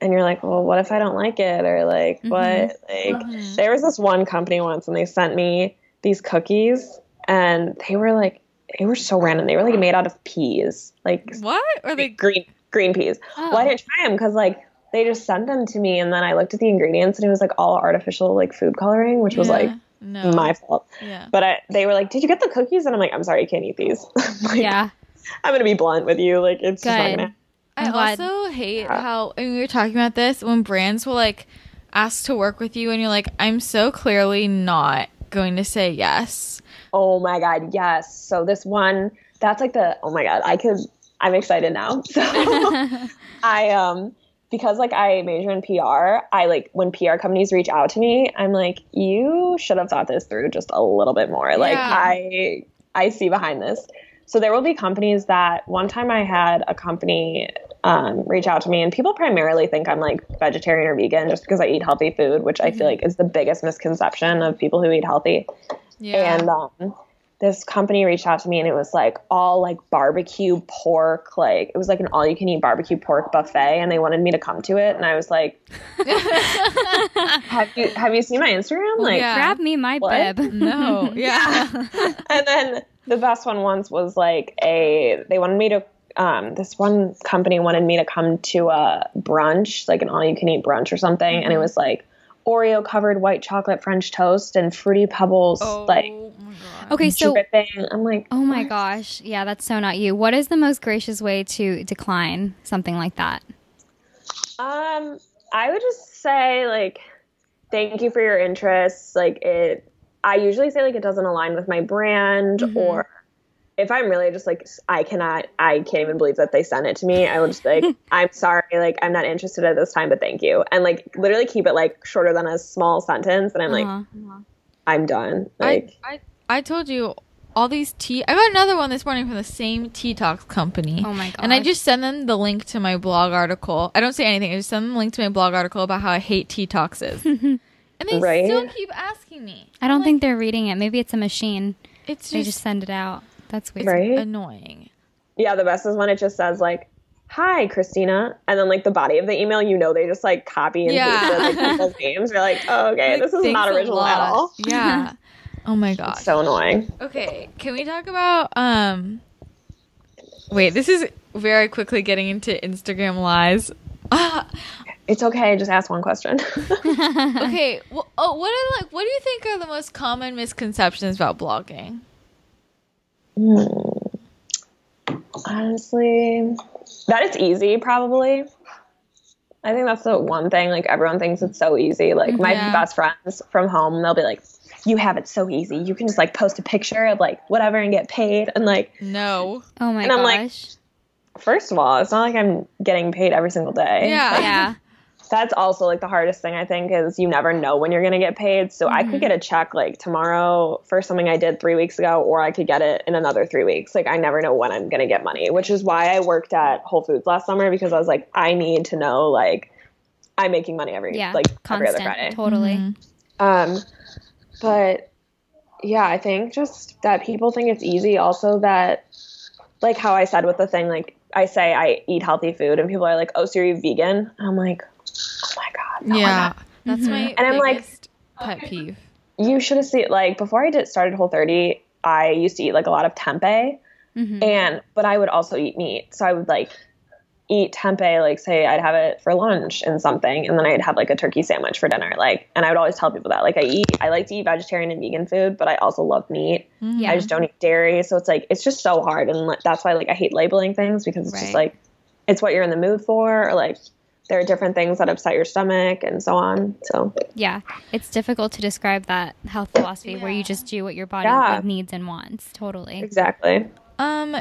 and you're like well what if i don't like it or like mm-hmm. what like mm-hmm. there was this one company once and they sent me these cookies and they were like they were so random they were like made out of peas like What? Or they? green green peas. Oh. Well, I didn't try them because like they just sent them to me, and then I looked at the ingredients, and it was like all artificial like food coloring, which was like no. my fault. yeah. But I, they were like, "Did you get the cookies?" And I'm like, "I'm sorry, I can't eat these." Like, yeah. I'm gonna be blunt with you. Like it's just not Good. Gonna. I glad- also hate how and we were talking about this when brands will like ask to work with you and you're like, I'm so clearly not going to say yes. Oh my god, yes. So this one, that's like the. Oh my god, I could. I'm excited now. So I um because like I major in PR, I like when PR companies reach out to me, I'm like, you should have thought this through just a little bit more. Like I I see behind this. So there will be companies that one time I had a company um, reach out to me, and people primarily think I'm like vegetarian or vegan just because I eat healthy food, which I feel like is the biggest misconception of people who eat healthy. Yeah. And um, this company reached out to me, and it was like all like barbecue pork, like it was like an all you can eat barbecue pork buffet, and they wanted me to come to it, and I was like, "Have you have you seen my Instagram?" Like, Yeah. Grab me my What? bib. no. Yeah. and then the best one once was like a they wanted me to um, this one company wanted me to come to a brunch like an all you can eat brunch or something and it was like oreo covered white chocolate french toast and fruity pebbles oh like my god. Okay, so dripping i'm like Oh my what? gosh. Yeah, that's so not you. What is the most gracious way to decline something like that? Um, I would just say like, thank you for your interest. Like it, I usually say like it doesn't align with my brand, Mhm. or if I'm really just like I cannot, I can't even believe that they sent it to me. I will just be like, I'm sorry, like I'm not interested at this time, but thank you, and like literally keep it like shorter than a small sentence, and I'm like, Uh-huh. I'm done. Like, I, I I told you all these tea. I got another one this morning from the same teatox company. Oh my god! And I just send them the link to my blog article. I don't say anything. I just send them the link to my blog article about how I hate teatox. and they Right? still keep asking me. I don't I'm think they're reading it. Maybe it's a machine. like, it's They just, just send it out. That's weird. right? annoying. Yeah, the best is when it just says like, "Hi, Christina," and then like the body of the email, you know, they just like copy and Yeah. pasted like people's names. You're like, "Oh, okay, Like, this is not original at all." Yeah. oh my god. So annoying. Okay, can we talk about um Wait, this is very quickly getting into Instagram lies. Ah, It's okay. Just ask one question. okay. Well, oh, what are like what do you think are the most common misconceptions about blogging? Hmm. Honestly, that it's easy. Probably. I think that's the one thing. Like everyone thinks it's so easy. Like my Yeah. best friends from home, they'll be like, "You have it so easy. You can just like post a picture of like whatever and get paid." And like, No. Oh my And I'm like- first of all, it's not like I'm getting paid every single day. Yeah. yeah. That's also like the hardest thing I think is you never know when you're going to get paid. So I could get a check like tomorrow for something I did 3 weeks ago or I could get it in another 3 weeks. Like I never know when I'm going to get money, which is why I worked at Whole Foods last summer because I was like I need to know like I'm making money every Yeah. like constant. every other Friday. Totally. Mm-hmm. Um, but yeah, I think just that people think it's easy. Also, that like how I said with the thing, like I say I eat healthy food, and people are like, "Oh, so you're vegan?" I'm like, "Oh my god, I'm Yeah, not." that's my And I'm like- pet peeve. You should have seen like before I did started Whole 30, I used to eat like a lot of tempeh, Mhm. and but I would also eat meat. So I would like eat tempeh, like say I'd have it for lunch and something, and then I'd have like a turkey sandwich for dinner. Like, and I would always tell people that like I eat, I like to eat vegetarian and vegan food, but I also love meat. Yeah. I just don't eat dairy, so it's like it's just so hard, and like, that's why like I hate labeling things because it's Right. just like it's what you're in the mood for, or like there are different things that upset your stomach and so on. So Yeah, it's difficult to describe that health philosophy where you just do what your body Yeah. needs and wants. Totally. exactly. Um,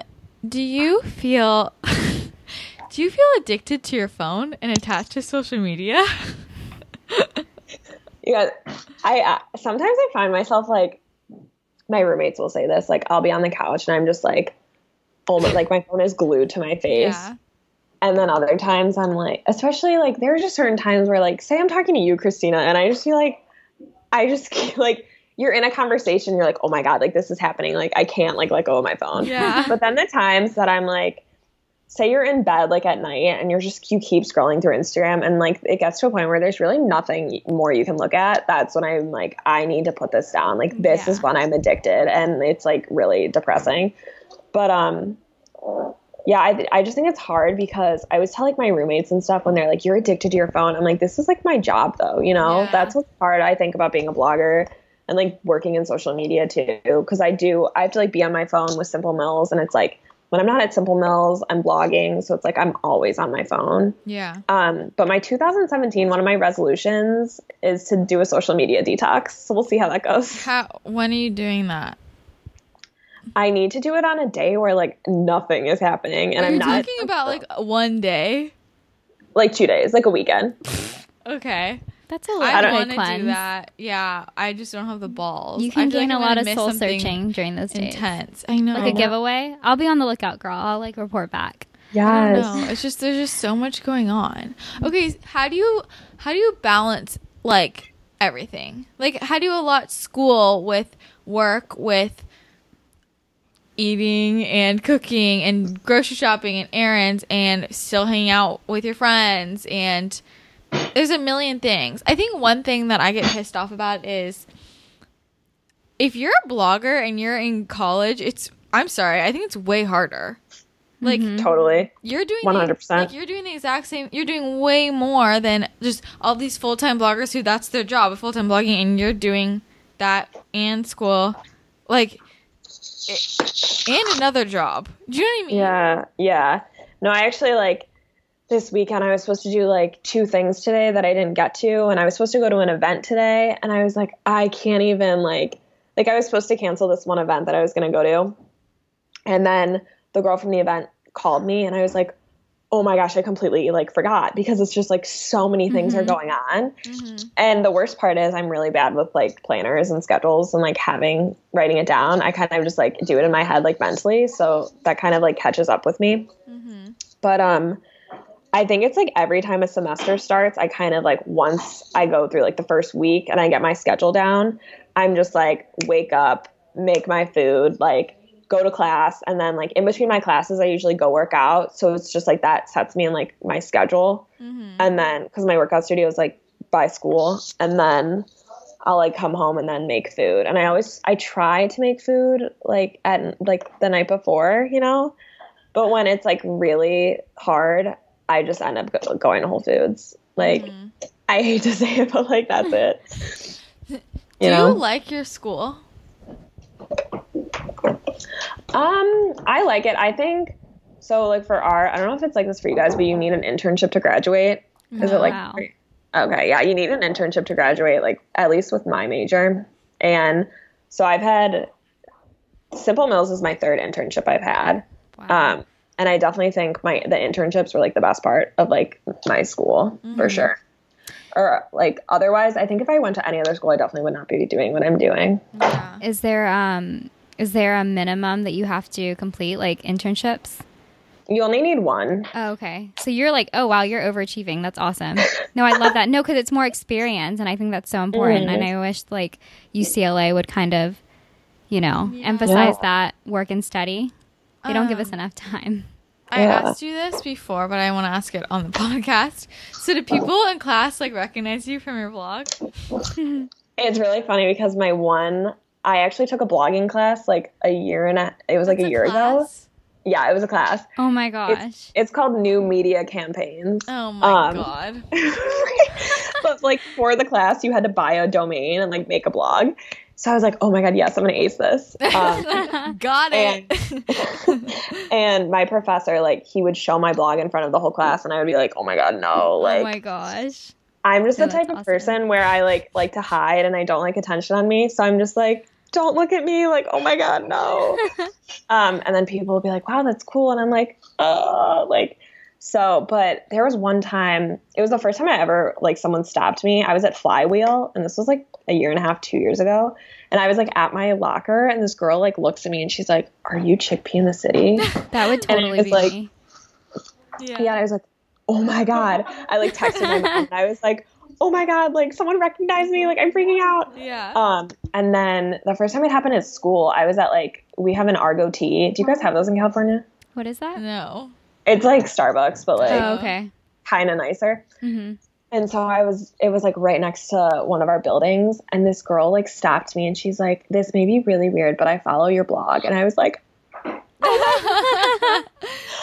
do you feel do you feel addicted to your phone and attached to social media? You guys, I uh, sometimes I find myself like my roommates will say this, like I'll be on the couch and I'm just like, oh my, like my phone is glued to my face. yeah. And then other times I'm like, especially like there are just certain times where like, say I'm talking to you, Christina, and I just feel like, I just like you're in a conversation, you're like, oh my god, like this is happening, like I can't like let go of my phone. Yeah. But then the times that I'm like, say you're in bed like at night and you're just you keep scrolling through Instagram and like it gets to a point where there's really nothing more you can look at. That's when I'm like, I need to put this down. Like this is when I'm addicted, and it's like really depressing. But um, yeah, I, I just think it's hard because I was telling my roommates and stuff when they're like, "You're addicted to your phone." I'm like, "This is like my job, though. You know, Yeah. that's what's hard. I think about being a blogger and like working in social media too, because I do. I have to like be on my phone with Simple Mills, and it's like when I'm not at Simple Mills, I'm blogging, so it's like I'm always on my phone. Yeah. Um, but my 2017, one of my resolutions is to do a social media detox. So we'll see how that goes. How when are you doing that? I need to do it on a day where like nothing is happening, and Are I'm you not talking about like one day? like two days, like a weekend. Okay. That's a I little want to do that. Yeah, I just don't have the balls. You can feel gain like a I'm lot of soul searching during those days. Intense. I know. Like a giveaway. I'll be on the lookout, girl. I'll like report back. I Yes. don't know. It's just there's just so much going on. Okay, how do you how do you balance like everything? Like how do you allot school with work with eating and cooking and grocery shopping and errands and still hanging out with your friends and there's a million things. I think one thing that I get pissed off about is if you're a blogger and you're in college, it's I'm sorry, I think it's way harder. Like Totally. you're doing 100%. The, like you're doing the exact same. You're doing way more than just all these full time bloggers who that's their job, full time blogging, and you're doing that and school, like, and another job. Do you know what I mean? Yeah. Yeah. No, I actually like this weekend I was supposed to do like two things today that I didn't get to and I was supposed to go to an event today and I was like I can't even like like I was supposed to cancel this one event that I was going to go to. And then the girl from the event called me and I was like oh my gosh, I completely like forgot because it's just like so many things are Mhm. going on. Mhm. And the worst part is I'm really bad with like planners and schedules and like having writing it down. I kind of just like do it in my head like mentally, so that kind of like catches up with me. Mhm. But um I think it's like every time a semester starts, I kind of like once I go through like the first week and I get my schedule down, I'm just like wake up, make my food, like go to class and then like in between my classes I usually go work out. So it's just like that sets me in like my schedule. Mhm. And then cuz my workout studio is like by school and then I'll like come home and then make food. And I always I try to make food like at like the night before, you know? But when it's like really hard, I just end up go- going to Whole Foods. Like Mhm. I hate to say it, but like that's it. Do know? you like your school? Um, I like it. I think so. Like for our, I don't know if it's like this for you guys, but you need an internship to graduate. Is it like Wow. okay? Yeah, you need an internship to graduate. Like at least with my major, and so I've had Simple Mills is my third internship I've had. Wow. Um, and I definitely think my the internships were like the best part of like my school for Mhm. sure. or like otherwise, I think if I went to any other school, I definitely would not be doing what I'm doing. Yeah. Is there um is there a minimum that you have to complete like internships? You only need one. Oh, okay. So you're like, oh wow, you're overachieving. That's awesome. No, I love that. No, because it's more experience, and I think that's so important. And I wish like UCLA would kind of, you know, emphasize Yeah. that work and study. They don't give us Um, enough time. I Yeah. asked you this before, but I want to ask it on the podcast. So, do people in class like recognize you from your blog? It's really funny because my one, I actually took a blogging class like a year and a, it was like That's a year ago. class? Yeah, it was a class. Oh my gosh. It's called New Media Campaigns. Oh my Um, god. but like for the class, you had to buy a domain and like make a blog. So I was like, oh my god, yes, I'm gonna ace this. Um, Got it. and my professor, like, he would show my blog in front of the whole class, and I would be like, oh my god, no, oh like. my gosh. I'm just Yeah, the type of awesome. person where I like like to hide and I don't like attention on me. So I'm just like, don't look at me. Like, oh my god, no. um, and then people will be like, wow, that's cool, and I'm like, oh, like. So, but there was one time. It was the first time I ever like someone stopped me. I was at Flywheel, and this was like a year and a half, two years ago. And I was like at my locker, and this girl like looks at me, and she's like, "Are you Chickpea in the city?" That would totally be like- me. yeah. Yeah, I was like, oh my God. I like texted my mom and I was like, oh my God, like someone recognized me. Like I'm freaking out. Yeah. Um, and then the first time it happened at school, I was at like, we have an Argo tea. Do you guys have those in California? What is that? no. It's like Starbucks, but like Oh, okay. kind of nicer. hmm And so I was, it was like right next to one of our buildings. And this girl like stopped me and she's like, this may be really weird, but I follow your blog. And I was like,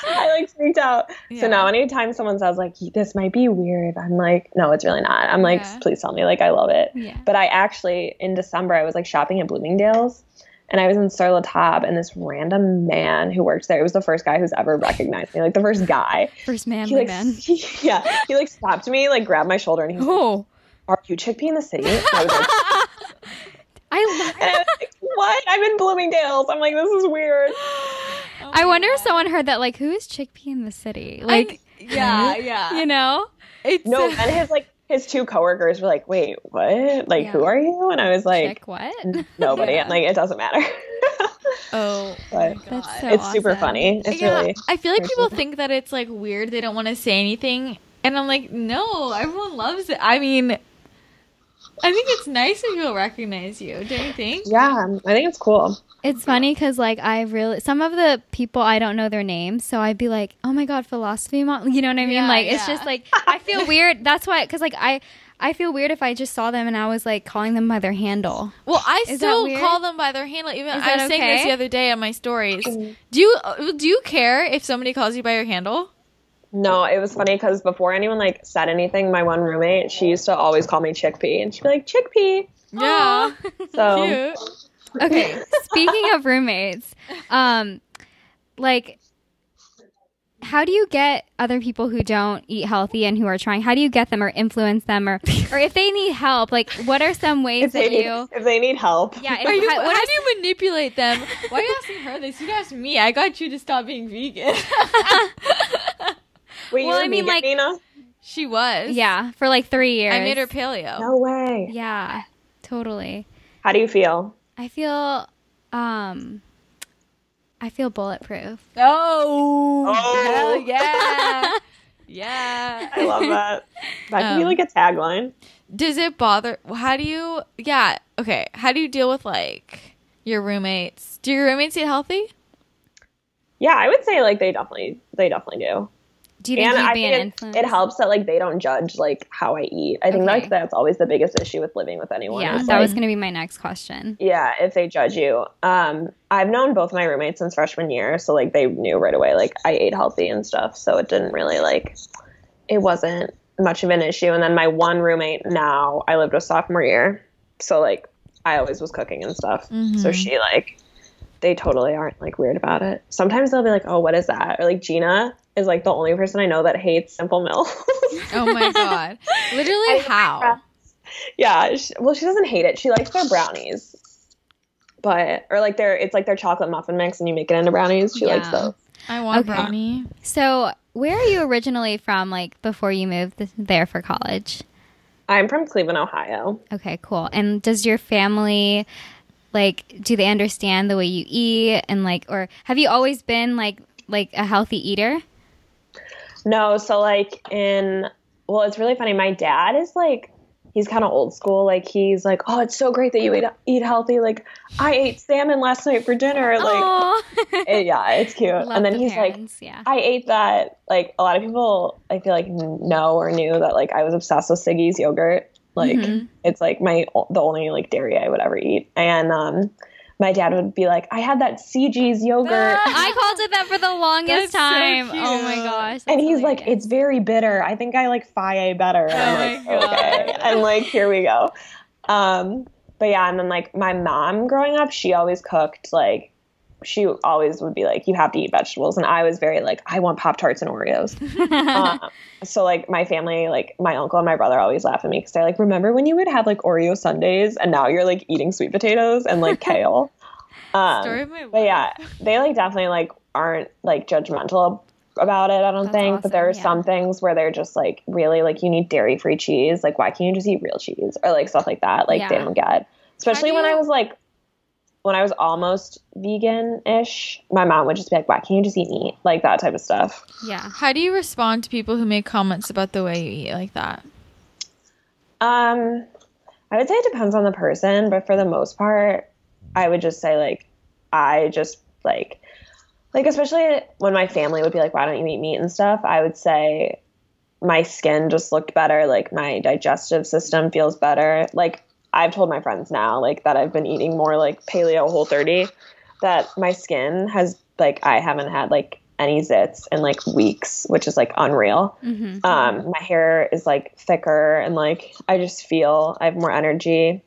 I like freaked out. Yeah. So now anytime someone says like this might be weird, I'm like, no, it's really not. I'm like, Yeah. please tell me, like I love it. Yeah. But I actually in December I was like shopping at Bloomingdale's and I was in Sur La Table and this random man who works there, it was the first guy who's ever recognized me, like the first guy. First man, He like man. he, yeah, he like stopped me, like grabbed my shoulder and he was like, Oh, Are you Chickpea in the city? I was like, I love. and I was like, What? I'm in Bloomingdale's. I'm like, this is weird. I wonder if someone heard that. Like, who is Chickpea in the city? Like, yeah, yeah. you know? it's No, and his like his two coworkers were like, "Wait, what? Like, Yeah. who are you?" And I was like, Chick what? "Nobody." Yeah. I'm like, it doesn't matter. oh But my god. That's so it's super funny. It's yeah, really I feel like people simple. think that it's like weird. They don't want to say anything, and I'm like, no, everyone loves it. I mean, I think it's nice when people recognize you. Don't you think? yeah. I think it's cool. It's funny because like I really some of the people I don't know their names, so I'd be like, "Oh my god, philosophy mom," you know what I mean? Yeah, like it's just like I feel weird. That's why, because like I I feel weird if I just saw them and I was like calling them by their handle. Well, I Is still call them by their handle. Even I that was saying this the other day on my stories. Do you uh, do you care if somebody calls you by your handle? No, it was funny because before anyone like said anything, my one roommate she used to always call me Chickpea, and she'd be like Chickpea. Yeah. So Cute. Okay, speaking of roommates, um, like, how do you get other people who don't eat healthy and who are trying? How do you get them or influence them or or if they need help? Like, what are some ways if they that need, you? if they need help, Yeah, if, Are you, how, how, what are do you manipulate them? Why are you asking her this? You asked me. I got you to stop being vegan. Wait, Well, you're I mean, vegan, like- Nina? she was. Yeah, for like three years. I made her paleo. No way. Yeah, totally. How do you feel? I feel, um, I feel bulletproof. Oh, Oh. hell yeah. yeah. I love that. That could be Um, like a tagline. Does it bother? How do you, yeah, okay. How do you deal with like your roommates? Do your roommates eat healthy? Yeah, I would say like they definitely they definitely do. Do you think and you'd I think an it, it helps that like they don't judge like how I eat. I think Okay. like that's always the biggest issue with living with anyone. Yeah, that like, was going to be my next question. yeah, if they judge you. Um, I've known both my roommates since freshman year, so like they knew right away like I ate healthy and stuff, so it didn't really like it wasn't much of an issue. And then my one roommate now I lived with sophomore year, so like I always was cooking and stuff. So she like they totally aren't like weird about it. Sometimes they'll be like, "Oh, what is that?" Or like Gina is like the only person I know that hates Simple Mills. Oh my God. Literally, how? yeah, she, well, she doesn't hate it. She likes their brownies, but or like their it's like their chocolate muffin mix, and you make it into brownies. She likes those. I want Okay. brownie. So, where are you originally from? Like before you moved th- there for college? I'm from Cleveland, Ohio. Okay, cool. And does your family like do they understand the way you eat and like or have you always been like like a healthy eater? No, so like in well, it's really funny. My dad is like he's kind of old school. Like he's like, "Oh, it's so great that you eat eat healthy." Like I ate salmon last night for dinner. Like it- yeah, it's cute. Love and then the he's like, yeah. I ate that. Like a lot of people, I feel like know or knew that like I was obsessed with Siggi's yogurt. Like Mm-hmm. it's like my the only like dairy I would ever eat. And um, my dad would be like, I had that CG's yogurt. I called it that for the longest That's so time. oh my cute. gosh. and that's he's like, it's very bitter. I think I like Fage better. And I'm Oh like, my okay. And like, here we go. Um, but yeah, and then like my mom growing up, she always cooked like she always would be like, you have to eat vegetables, and I was very like, I want Pop Tarts and Oreos. um, so like my family, like my uncle and my brother always laugh at me because they're like, remember when you would have like Oreo Sundays, and now you're like eating sweet potatoes and like kale. Um, Story of my but yeah, they like definitely like aren't like judgmental about it. I don't That's think, but there are yeah. some things where they're just like really like you need dairy free cheese. Like why can't you just eat real cheese or like stuff like that? Like they don't get. Especially do when I was like when I was almost vegan ish, my mom would just be like, "Why can't you just eat meat?" Like that type of stuff. yeah. How do you respond to people who make comments about the way you eat like that? Um, I would say it depends on the person, but for the most part, I would just say like I just like like especially when my family would be like, "Why don't you eat meat and stuff?" I would say my skin just looked better, like my digestive system feels better. Like I've told my friends now, like that I've been eating more like paleo whole 30, that my skin has like I haven't had like any zits in like weeks, which is like unreal. Hmm um my hair is like thicker and like i just feel i have more energy.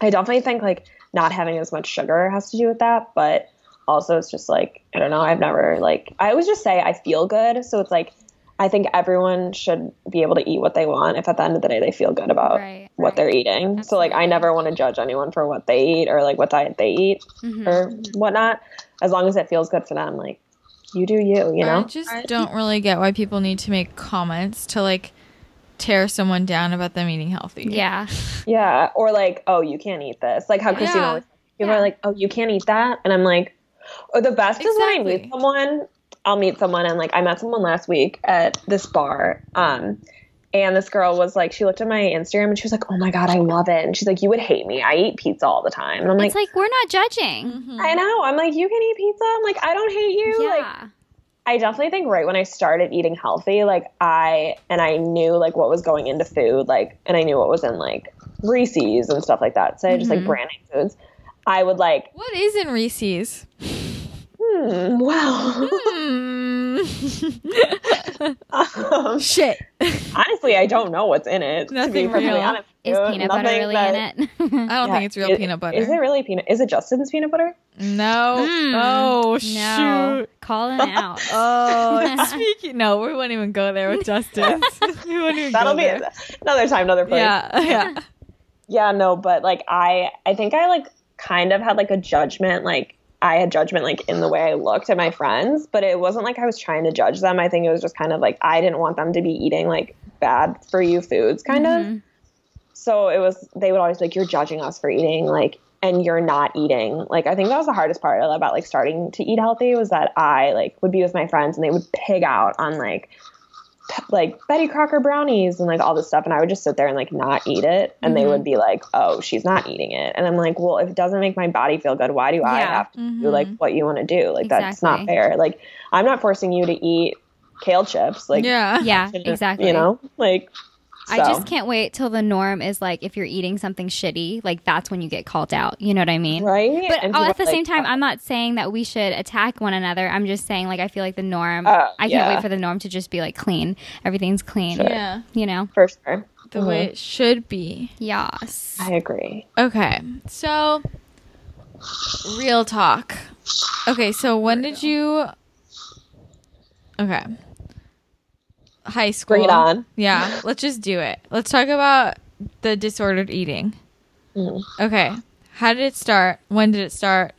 I definitely think like not having as much sugar has to do with that but also it's just like i don't know i've never like i always just say i feel good so it's like i think everyone should be able to eat what they want if at the end of the day they feel good about Right, what they're eating so like i never want to judge anyone for what they eat or like what diet they eat Mhm. or whatnot as long as it feels good for them like you do you you know I just don't really get why people need to make comments to like tear someone down about them eating healthy. Yeah. Yeah, or like, oh, you can't eat this. Like how Christina Yeah. always people Yeah. are like, oh, you can't eat that, and I'm like, oh, the best is when I meet someone. I'll meet someone, and like I met someone last week at this bar, um, and this girl was like, she looked at my Instagram and she was like, oh my god, I love it, and she's like, you would hate me. I eat pizza all the time, and I'm like, it's like we're not judging. Mhm. I know. I'm like, you can eat pizza. I'm like, I don't hate you. Like, Yeah. I definitely think right when I started eating healthy, like I and I knew like what was going into food, like and I knew what was in like Reese's and stuff like that. So I just like Mhm. brand name foods. I would like, What is in Reese's? Hmm, well, um, Shit. honestly, I don't know what's in it. to Nothing be real. honest, Is you. peanut butter really that- in it? I don't Yeah, think it's real is- peanut butter. Is it really peanut? Is it Justin's peanut butter? No. Mm. Oh no. shoot. Calling out. Oh, speaking. No, we won't even go there with Justin. we won't even That'll be there. another time, another place. Yeah, yeah. Yeah, no, but like I I think I like kind of had like a judgment like I had judgment like in the way I looked at my friends, but it wasn't like I was trying to judge them. I think it was just kind of like I didn't want them to be eating like bad for you foods kind of. Mhm. So it was they would always be like you're judging us for eating like and you're not eating. Like I think that was the hardest part about like starting to eat healthy was that I like would be with my friends and they would pig out on like like Betty Crocker brownies and like all this stuff and I would just sit there and like not eat it and they Mhm. would be like, "Oh, she's not eating it." And I'm like, "Well, if it doesn't make my body feel good, why do I Yeah. have to do Mhm. like what you want to do? Like that's not fair. Like I'm not forcing you to eat kale chips. Like yeah. Yeah, exactly. You know? Like I just can't wait till the norm is like if you're eating something shitty, like that's when you get called out. You know what I mean? right? But all at the like, same time, "Oh, I'm not saying that we should attack one another. I'm just saying, like, I feel like the norm. Oh, I can't yeah. wait for the norm to just be like clean. Everything's clean. Sure. Yeah. You know? for sure. The way it should be. Yes. I agree. Okay. So, real talk. Okay, so when did you. Okay. High school. Bring it on. Yeah, let's just do it. Let's talk about the disordered eating. Mhm. Okay. How did it start? When did it start?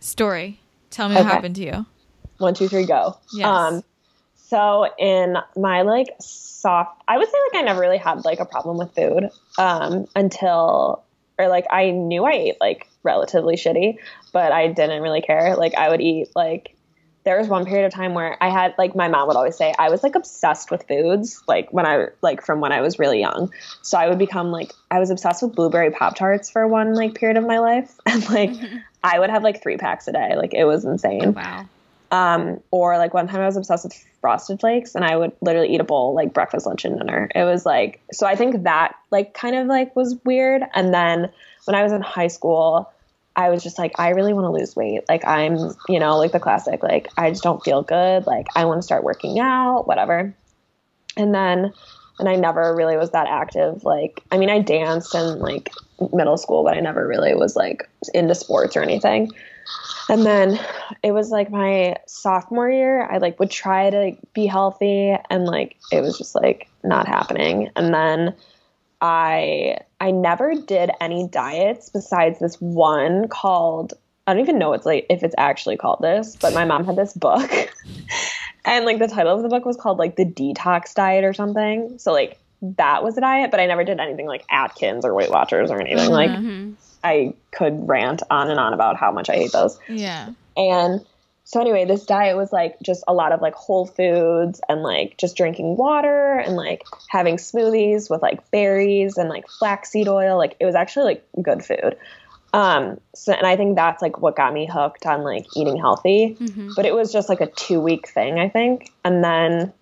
Story. Tell me what happened to you. One, two, three, go. Yes. Um, So in my like soft, I would say like I never really had like a problem with food um, until, or like I knew I ate like relatively shitty, but I didn't really care. Like I would eat like there was one period of time where I had like my mom would always say I was like obsessed with foods like when I like from when I was really young. So I would become like I was obsessed with blueberry pop tarts for one like period of my life and like I would have like 3 packs a day. Like it was insane. Wow. Um or like one time I was obsessed with frosted flakes and I would literally eat a bowl like breakfast, lunch and dinner. It was like so I think that like kind of like was weird and then when I was in high school I was just like, I really want to lose weight. Like, I'm, you know, like the classic, like, I just don't feel good. Like, I want to start working out, whatever. And then, and I never really was that active. Like, I mean, I danced in like middle school, but I never really was like into sports or anything. And then it was like my sophomore year, I like would try to be healthy and like it was just like not happening. And then I I never did any diets besides this one called I don't even know it's like if it's actually called this, but my mom had this book. and like the title of the book was called like the detox diet or something. So like that was a diet, but I never did anything like Atkins or Weight Watchers or anything. Like Mm-hmm. I could rant on and on about how much I hate those. Yeah. And so anyway, this diet was like just a lot of like whole foods and like just drinking water and like having smoothies with like berries and like flaxseed oil. Like it was actually like good food. Um so and I think that's like what got me hooked on like eating healthy. Mhm. But it was just like a 2 week thing, I think. And then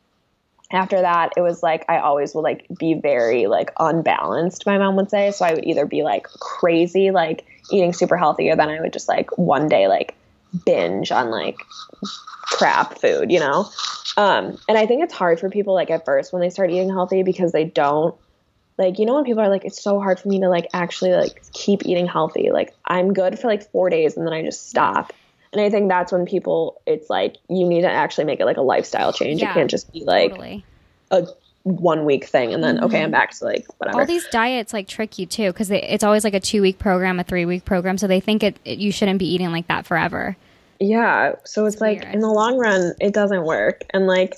after that, it was like I always would like be very like unbalanced, my mom would say. So I would either be like crazy, like eating super healthy, or then I would just like one day like binge on like crap food, you know? Um, and I think it's hard for people like at first when they start eating healthy because they don't like you know when people are like it's so hard for me to like actually like keep eating healthy like i'm good for like four days and then i just stop and i think that's when people it's like you need to actually make it like a lifestyle change Yeah, it can't just be like totally. a one week thing and then okay i'm back to like whatever All these diets like trick you too because it's always like a two week program, a three week program, so they think it, it you shouldn't be eating like that forever. Yeah. So it's, It's like weird. in the long run, it doesn't work. And like,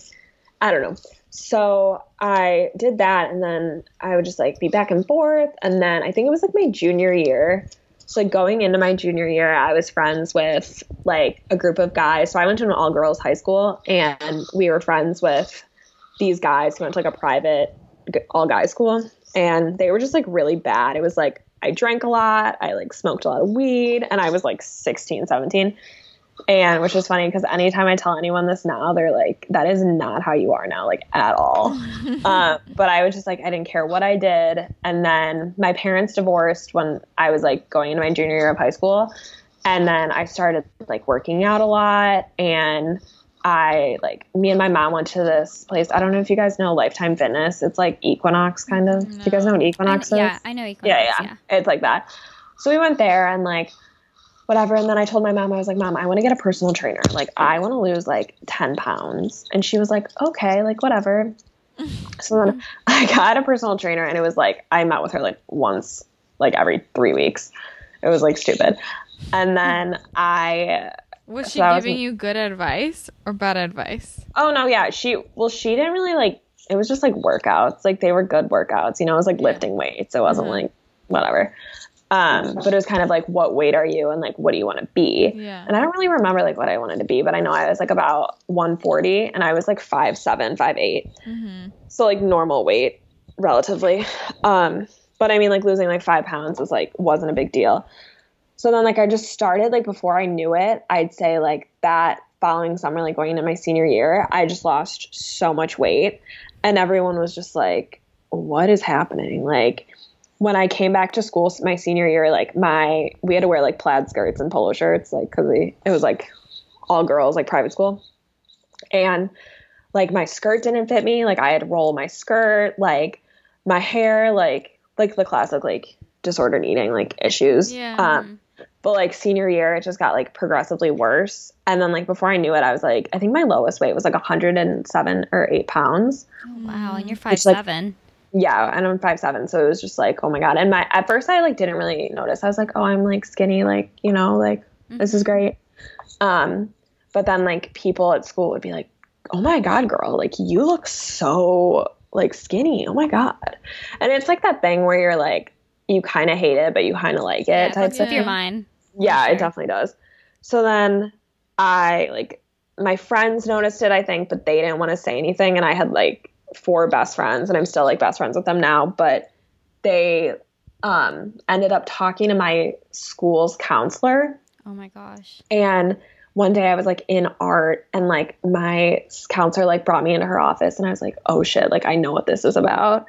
I don't know. So I did that and then I would just like be back and forth. And then I think it was like my junior year. So like going into my junior year, I was friends with like a group of guys. So I went to an all girls high school and we were friends with these guys who went to like a private all guys school. And they were just like really bad. It was like I drank a lot, I like smoked a lot of weed, and I was like 16, 17. And which is funny because anytime I tell anyone this now, they're like, that is not how you are now, like at all. uh, but I was just like, I didn't care what I did. And then my parents divorced when I was like going into my junior year of high school. And then I started like working out a lot. And I like, me and my mom went to this place. I don't know if you guys know Lifetime Fitness. It's like Equinox kind of. Do you guys know what I, is? yeah. I know. Equinox, yeah, yeah, It's like that. So we went there and like whatever. And then I told my mom, I was like, Mom, I want to get a personal trainer. Like, I want to lose like 10 pounds. And she was like, Okay, like whatever. So then I got a personal trainer and it was like I met with her like once, like every three weeks. It was like stupid. And then I Was she So I was- giving you good advice or bad advice? Oh no, yeah. She well, she didn't really like. It was just like workouts. Like they were good workouts. You know, it was like lifting weights. It wasn't Mhm. like whatever. Um, but it was kind of like, what weight are you, and like, what do you want to be? Yeah. And I don't really remember like what I wanted to be, but I know I was like about 140, and I was like five seven, five eight. Mm-hmm. So like normal weight, relatively. Um, but I mean, like losing like five pounds was like wasn't a big deal. So then like I just started like before I knew it, I'd say like that following summer, like going into my senior year, I just lost so much weight. And everyone was just like, What is happening? Like when I came back to school my senior year, like my we had to wear like plaid skirts and polo shirts, like because we it was like all girls, like private school. And like my skirt didn't fit me, like I had to roll my skirt, like my hair, like like the classic like disordered eating like issues. Yeah. Um, but like senior year, it just got like progressively worse. And then like before I knew it, I was like, I think my lowest weight was like 107 or eight pounds. Oh, wow, and you're Which, five like, seven. Yeah, and I'm five seven, so it was just like, oh my god. And my at first I like didn't really notice. I was like, oh, I'm like skinny, like you know, like this is great. Um, but then like people at school would be like, oh my God, girl, like you look so like skinny. Oh my God. And it's like that thing where you're like, you kind of hate it, but you kind of like it. Yeah, type of your mind. yeah, sure. it definitely does. So then I like my friends noticed it, I think, but they didn't want to say anything. And I had like four best friends, and I'm still like best friends with them now. But they um, ended up talking to my school's counselor, Oh my gosh. and one day I was like in art, and like my counselor like brought me into her office, and I was like, oh shit, like I know what this is about,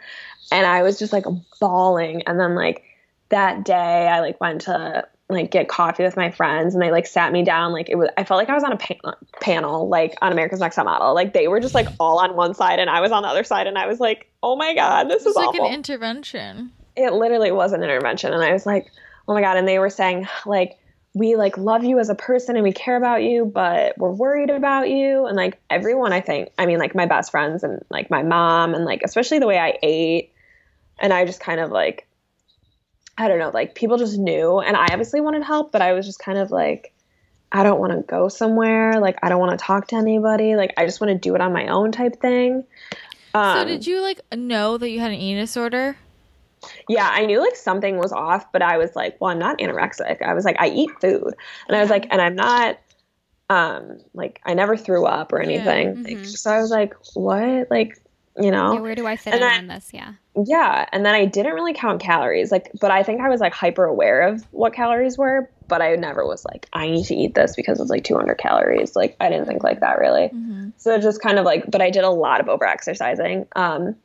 and I was just like bawling. And then like that day, I like went to like get coffee with my friends, and they like sat me down. Like it was, I felt like I was on a pa- panel, like on America's Next Top Model. Like they were just like all on one side, and I was on the other side, and I was like, oh my god, this It's is like awful an intervention. it literally was an intervention and i was like oh my god and they were saying like we like love you as a person and we care about you but we're worried about you and like everyone i think i mean like my best friends and like my mom and like especially the way i ate and i just kind of like i don't know like people just knew and i obviously wanted help but i was just kind of like i don't want to go somewhere like i don't want to talk to anybody like i just want to do it on my own type thing so Um, did you like know that you had an eating disorder? yeah, I knew like something was off, but I was like, well, I'm not anorexic. I was like, I eat food. And I was like, and I'm not um like I never threw up or Yeah, anything. Like, so I was like, what? Like, you know? Yeah, where do I fit And in then- on this? Yeah. Yeah, and then I didn't really count calories. Like, but I think I was like hyper aware of what calories were, but I never was like, I need to eat this because it's like 200 calories. Like, I didn't think like that really. Mm-hmm. So it just kind of like, but I did a lot of over exercising. Um,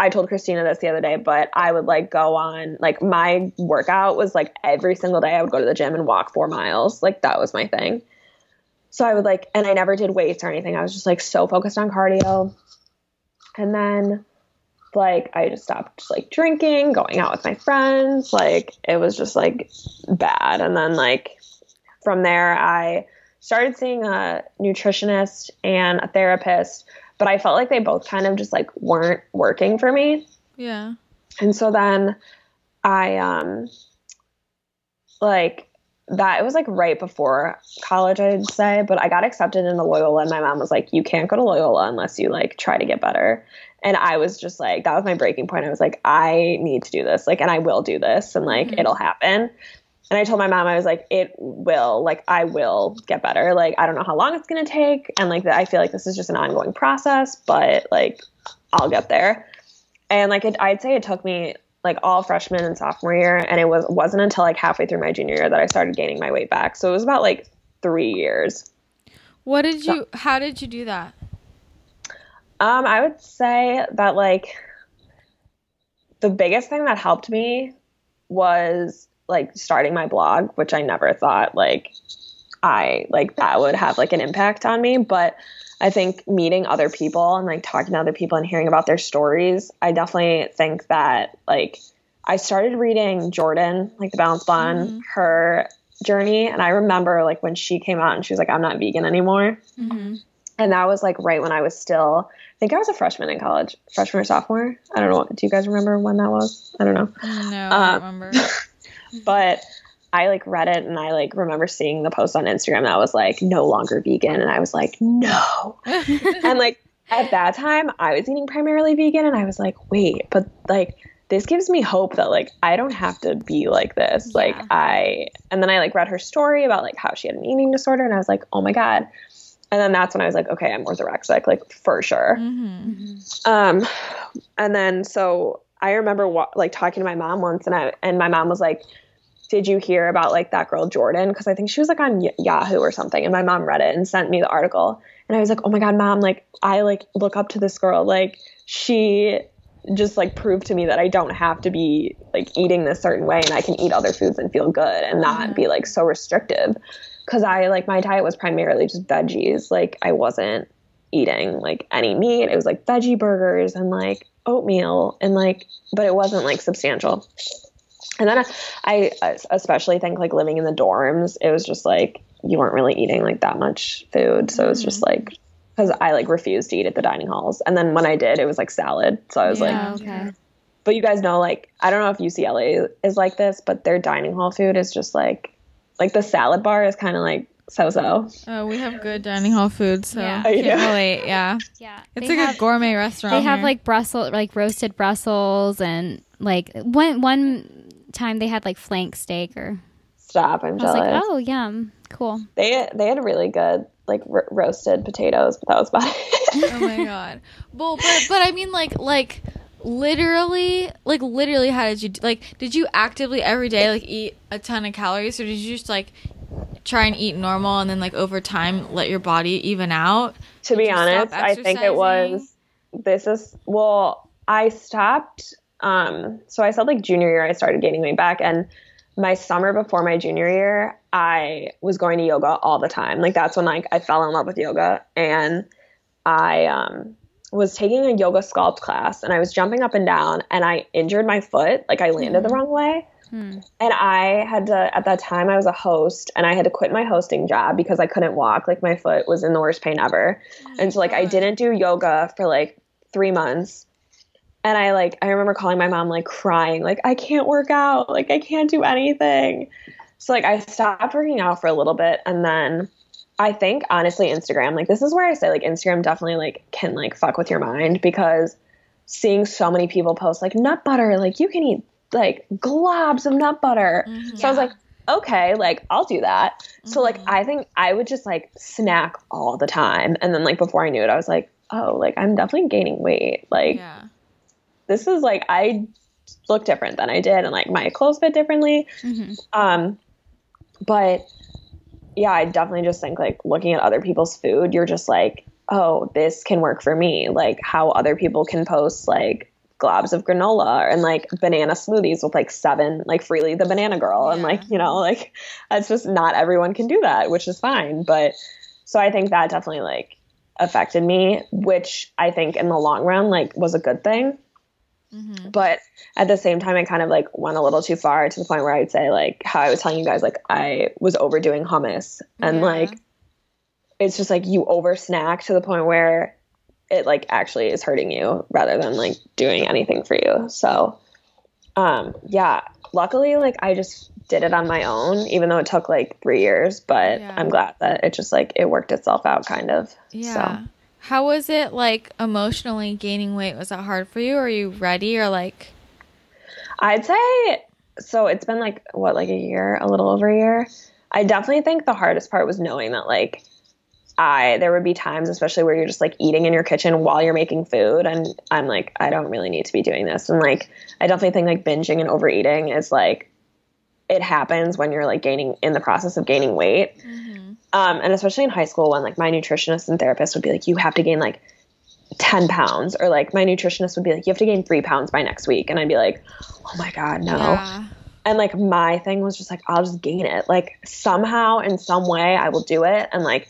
I told Christina this the other day, but I would like go on, like, my workout was like every single day I would go to the gym and walk four miles. Like, that was my thing. So I would like, and I never did weights or anything. I was just like so focused on cardio. And then, like, I just stopped like drinking, going out with my friends. Like, it was just like bad. And then, like, from there, I started seeing a nutritionist and a therapist, but I felt like they both kind of just like weren't working for me. Yeah. And so then I um like that it was like right before college I'd say, but I got accepted into Loyola and my mom was like, You can't go to Loyola unless you like try to get better. And I was just like that was my breaking point. I was like, I need to do this, like and I will do this and like Mhm. it'll happen. And I told my mom, I was like, it will, like, I will get better. Like, I don't know how long it's going to take. And, like, I feel like this is just an ongoing process, but, like, I'll get there. And, like, it, I'd say it took me, like, all freshman and sophomore year. And it was, wasn't until, like, halfway through my junior year that I started gaining my weight back. So it was about, like, three years. What did you? How did you do that? Um, I would say that, like, the biggest thing that helped me was like starting my blog, which I never thought like I like that would have like an impact on me. But I think meeting other people and like talking to other people and hearing about their stories, I definitely think that like I started reading Jordan, like the Balance Blonde, Mhm. her journey. And I remember like when she came out and she was like, I'm not vegan anymore. Mm-hmm. And that was like right when I was still, I think I was a freshman in college, freshman or sophomore. I don't know. Do you guys remember when that was? I don't know. No, I Uh, don't remember. But I like read it and I like remember seeing the post on Instagram that was like no longer vegan. And I was like, no. and like at that time, I was eating primarily vegan and I was like, wait, but like this gives me hope that like I don't have to be like this. Like I, and then I like read her story about like how she had an eating disorder and I was like, oh my God. And then that's when I was like, okay, I'm orthorexic, like for sure. hmm Um, and then so I remember wa- like talking to my mom once, and I and my mom was like, "Did you hear about like that girl Jordan? Because I think she was like on Yahoo or something." And my mom read it and sent me the article, and I was like, "Oh my god, mom! Like I like look up to this girl. Like she." just like proved to me that I don't have to be like eating this certain way and I can eat other foods and feel good and not Mhm. be like so restrictive cuz I like my diet was primarily just veggies like I wasn't eating like any meat. It was like veggie burgers and like oatmeal and like, but it wasn't like substantial. And then I, I especially think like living in the dorms, it was just like you weren't really eating like that much food. So it was just mm-hmm. like, because I like refused to eat at the dining halls. And then when I did, it was like salad. So I was like, Yeah. Oh, okay. but you guys know, like, I don't know if UCLA is like this, but their dining hall food is just like, like the salad bar is kind of like so so. Oh, we have good dining hall food, so Yeah. can't Yeah. relate. Yeah, Yeah. it's They like have- a gourmet restaurant. They have here. like Brussels, like roasted Brussels, and like one one time they had like flank steak. Or Stop, I'm I was jealous. like, oh yum, cool. They they had a really good like ro- roasted potatoes, but that was about it. oh my god. Well, but but I mean like like literally like literally how did you like did you actively every day like eat a ton of calories or did you just like try and eat normal and then like over time let your body even out? to be Did you honest, I think it was this is well, I stopped um so I said like junior year I started gaining weight back and my summer before my junior year, I was going to yoga all the time. Like that's when like I fell in love with yoga and I um was taking a yoga sculpt class and I was jumping up and down and I injured my foot. Like I landed the wrong way. Hmm. And I had to, at that time, I was a host and I had to quit my hosting job because I couldn't walk. Like my foot was in the worst pain ever. and so, like, I didn't do yoga for like three months. And I, like, I remember calling my mom, like, crying, like, I can't work out. Like, I can't do anything. So, like, I stopped working out for a little bit. And then I think, honestly, Instagram, like, this is where I say, like, Instagram definitely, like, can, like, fuck with your mind because seeing so many people post, like, nut butter, like, you can eat like globs of nut butter. Mhm. So I was like, okay, like I'll do that. So like Mhm. I think I would just like snack all the time. And then like before I knew it, I was like, oh, like I'm definitely gaining weight. Like yeah. This is like I look different than I did and like my clothes fit differently. hmm Um but yeah, I definitely just think like looking at other people's food, you're just like, oh, this can work for me. Like how other people can post like globs of granola and like banana smoothies with like seven, like Freelee the Banana Girl. And like, you know, like it's just not everyone can do that, which is fine. But so I think that definitely like affected me, which I think in the long run, like was a good thing Mhm. but at the same time i kind of like went a little too far to the point where i'd say like how i was telling you guys like i was overdoing hummus and Yeah. like it's just like you over snack to the point where it like actually is hurting you rather than like doing anything for you so um yeah luckily like i just did it on my own even though it took like three years but Yeah. i'm glad that it just like it worked itself out kind of Yeah. so How was it like emotionally gaining weight? Was that hard for you? Are you ready or like I'd say so it's been like what like a year, a little over a year. I definitely think the hardest part was knowing that like I there would be times especially where you're just like eating in your kitchen while you're making food and I'm like I don't really need to be doing this and like I definitely think like binging and overeating is like it happens when you're like gaining in the process of gaining weight. Mm-hmm. Um, and especially in high school when like my nutritionist and therapist would be like, you have to gain like 10 pounds or like my nutritionist would be like, you have to gain three pounds by next week. And I'd be like, oh my God, no. Yeah. And like my thing was just like, I'll just gain it. Like somehow in some way I will do it and like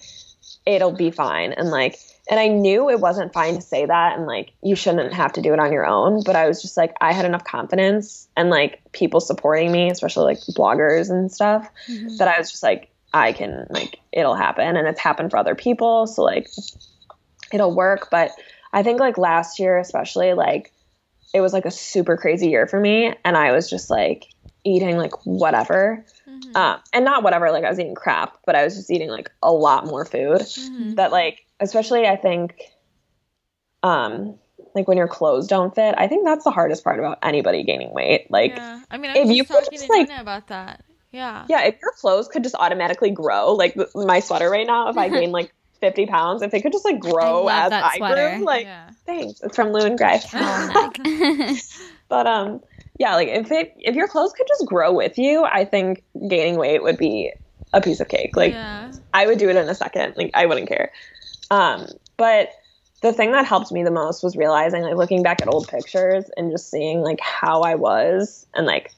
it'll be fine. And like, and I knew it wasn't fine to say that and like you shouldn't have to do it on your own. But I was just like, I had enough confidence and like people supporting me, especially like bloggers and stuff, that I was just like, I can like it'll happen and it's happened for other people. So like it'll work. But I think like last year, especially like it was like a super crazy year for me. And I was just like eating like whatever. Mhm. Um, and not whatever, like I was eating crap, but I was just eating like a lot more food Mhm. that like especially I think um like when your clothes don't fit, I think that's the hardest part about anybody gaining weight. Like yeah. I mean, I if you talking just, to like- Nina about that. Yeah. yeah, if your clothes could just automatically grow, like my sweater right now, if I gain like 50 pounds, if they could just like grow love as I sweater. grew, like yeah. thanks. It's from Lou and Grey. but um yeah, like if it if your clothes could just grow with you, I think gaining weight would be a piece of cake. Like yeah. I would do it in a second. Like I wouldn't care. Um, but the thing that helped me the most was realizing, like looking back at old pictures and just seeing like how I was and like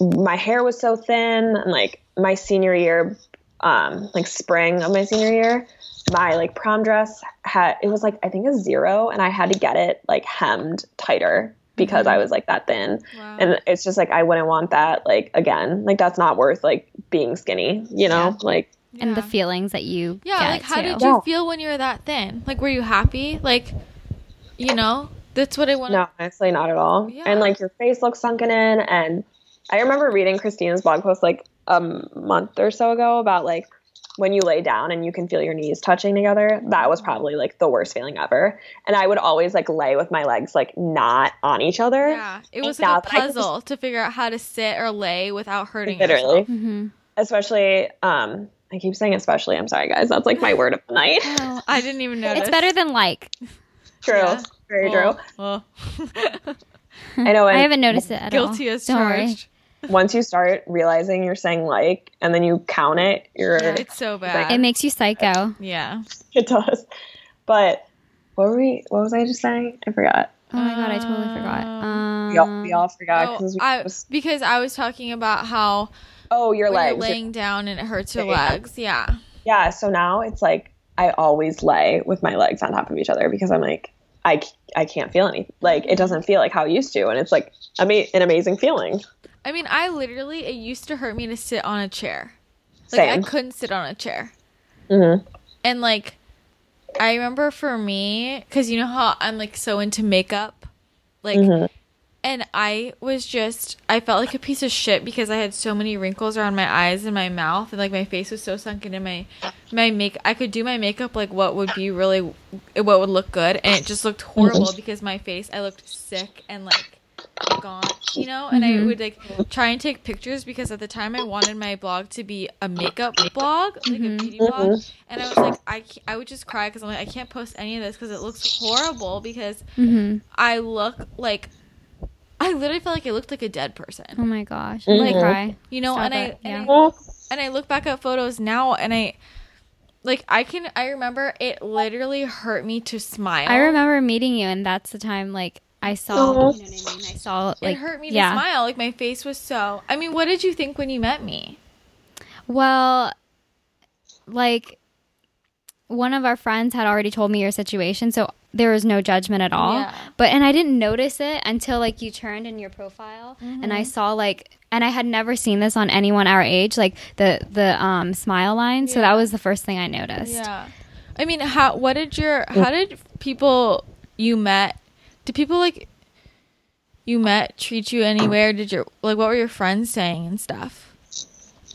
my hair was so thin and like my senior year, um, like spring of my senior year, my like prom dress had it was like I think a zero and I had to get it like hemmed tighter because I was like that thin. Wow. And it's just like I wouldn't want that like again. Like that's not worth like being skinny, you know? Like and the feelings that you Yeah, get like how too. did you Yeah. feel when you were that thin? Like were you happy? Like you know, that's what I want No, honestly, not at all. Yeah. And like your face looks sunken in. And I remember reading Christina's blog post like a month or so ago about like when you lay down and you can feel your knees touching together, that was probably like the worst feeling ever. And I would always like lay with my legs like not on each other. Yeah, it was like a that I can just- puzzle to figure out how to sit or lay without hurting Literally. yourself. hmm Especially um I keep saying especially, I'm sorry guys. That's like my word of the night. Oh, I didn't even notice. it's better than like. true. Yeah. Very Well, true. well. I know I and haven't noticed it at Guilty all. as Don't worry. charged. Once you start realizing you're saying like and then you count it, you're It's so bad. It makes you psycho. yeah. it does. But what were we what was I just saying? I forgot. Oh my god, I totally forgot. Um, We all, we all forgot Oh, because we I, was, because I was talking about how oh your legs. you're laying down and it hurts your Yeah. legs. Yeah. Yeah, so now it's like I always lay with my legs on top of each other because I'm like I I can't feel anything. Like it doesn't feel like how it used to, and it's like ama- an amazing feeling. I mean, I literally it used to hurt me to sit on a chair. Like I couldn't sit on a chair. Mm-hmm. And like I remember for me cuz you know how I'm like so into makeup. Like Mhm. and I was just I felt like a piece of shit because I had so many wrinkles around my eyes and my mouth and like my face was so sunken in my my make I could do my makeup like what would be really what would look good and it just looked horrible because my face I looked sick and like gaunt, you know? And I would like try and take pictures because at the time I wanted my blog to be a makeup blog, like a beauty blog. And I was like, I, I would just cry because I'm like, I can't post any of this because it looks horrible because hmm I look like, I literally felt like I looked like a dead person. Oh my gosh. Mhm. Like cry. You know, Stop and I, it, and. I and I look back at photos now and I like I can I remember it literally hurt me to smile. I remember meeting you, and that's the time like I saw. Aw. You know what I mean? I saw like it hurt me yeah. to smile. Like my face was so. I mean, what did you think when you met me? Well, like one of our friends had already told me your situation, so there was no judgment at all. Yeah. But and I didn't notice it until like you turned in your profile and Mm-hmm. I saw like and I had never seen this on anyone our age, like the the um smile line. So that was the first thing I noticed. Yeah. I mean, how? What did your? How did people you met? People like you met treat you anywhere? Did your like what were your friends saying and stuff?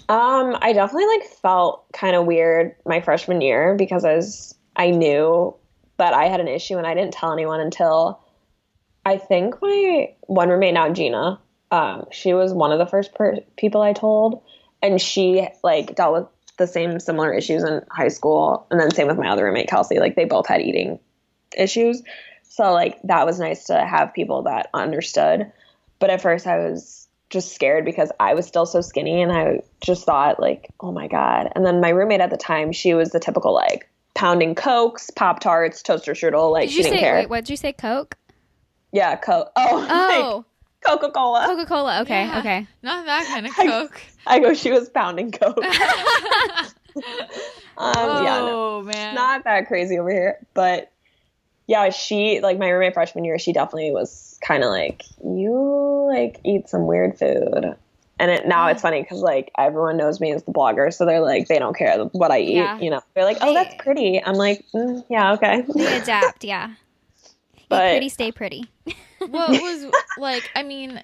Um, I definitely like felt kind of weird my freshman year because I was I knew that I had an issue and I didn't tell anyone until I think my one roommate now Gina. Um, she was one of the first per- people I told, and she like dealt with the same similar issues in high school, and then same with my other roommate Kelsey. Like they both had eating issues, so like that was nice to have people that understood. But at first, I was just scared because I was still so skinny and I just thought like, oh my god. And then my roommate at the time, she was the typical like pounding cokes, pop tarts, toaster strudel. Like Did she didn't say care. wait, what did you say? Coke? yeah, coke. Oh, Oh, Coca Cola. Coca Cola. Okay, Yeah. okay. Not that kind of coke. I go. She was pounding coke. um, yeah, no, oh man. not that crazy over here, but yeah, she like my roommate freshman year. She definitely was kind of like you like eat some weird food. And it, now it's funny because like everyone knows me as the blogger, so they're like they don't care what I eat. Yeah. You know, they're like, "Oh, that's pretty." I'm like, mm, "Yeah, okay." They adapt. Yeah. Eat But- pretty, stay pretty. what was like? I mean,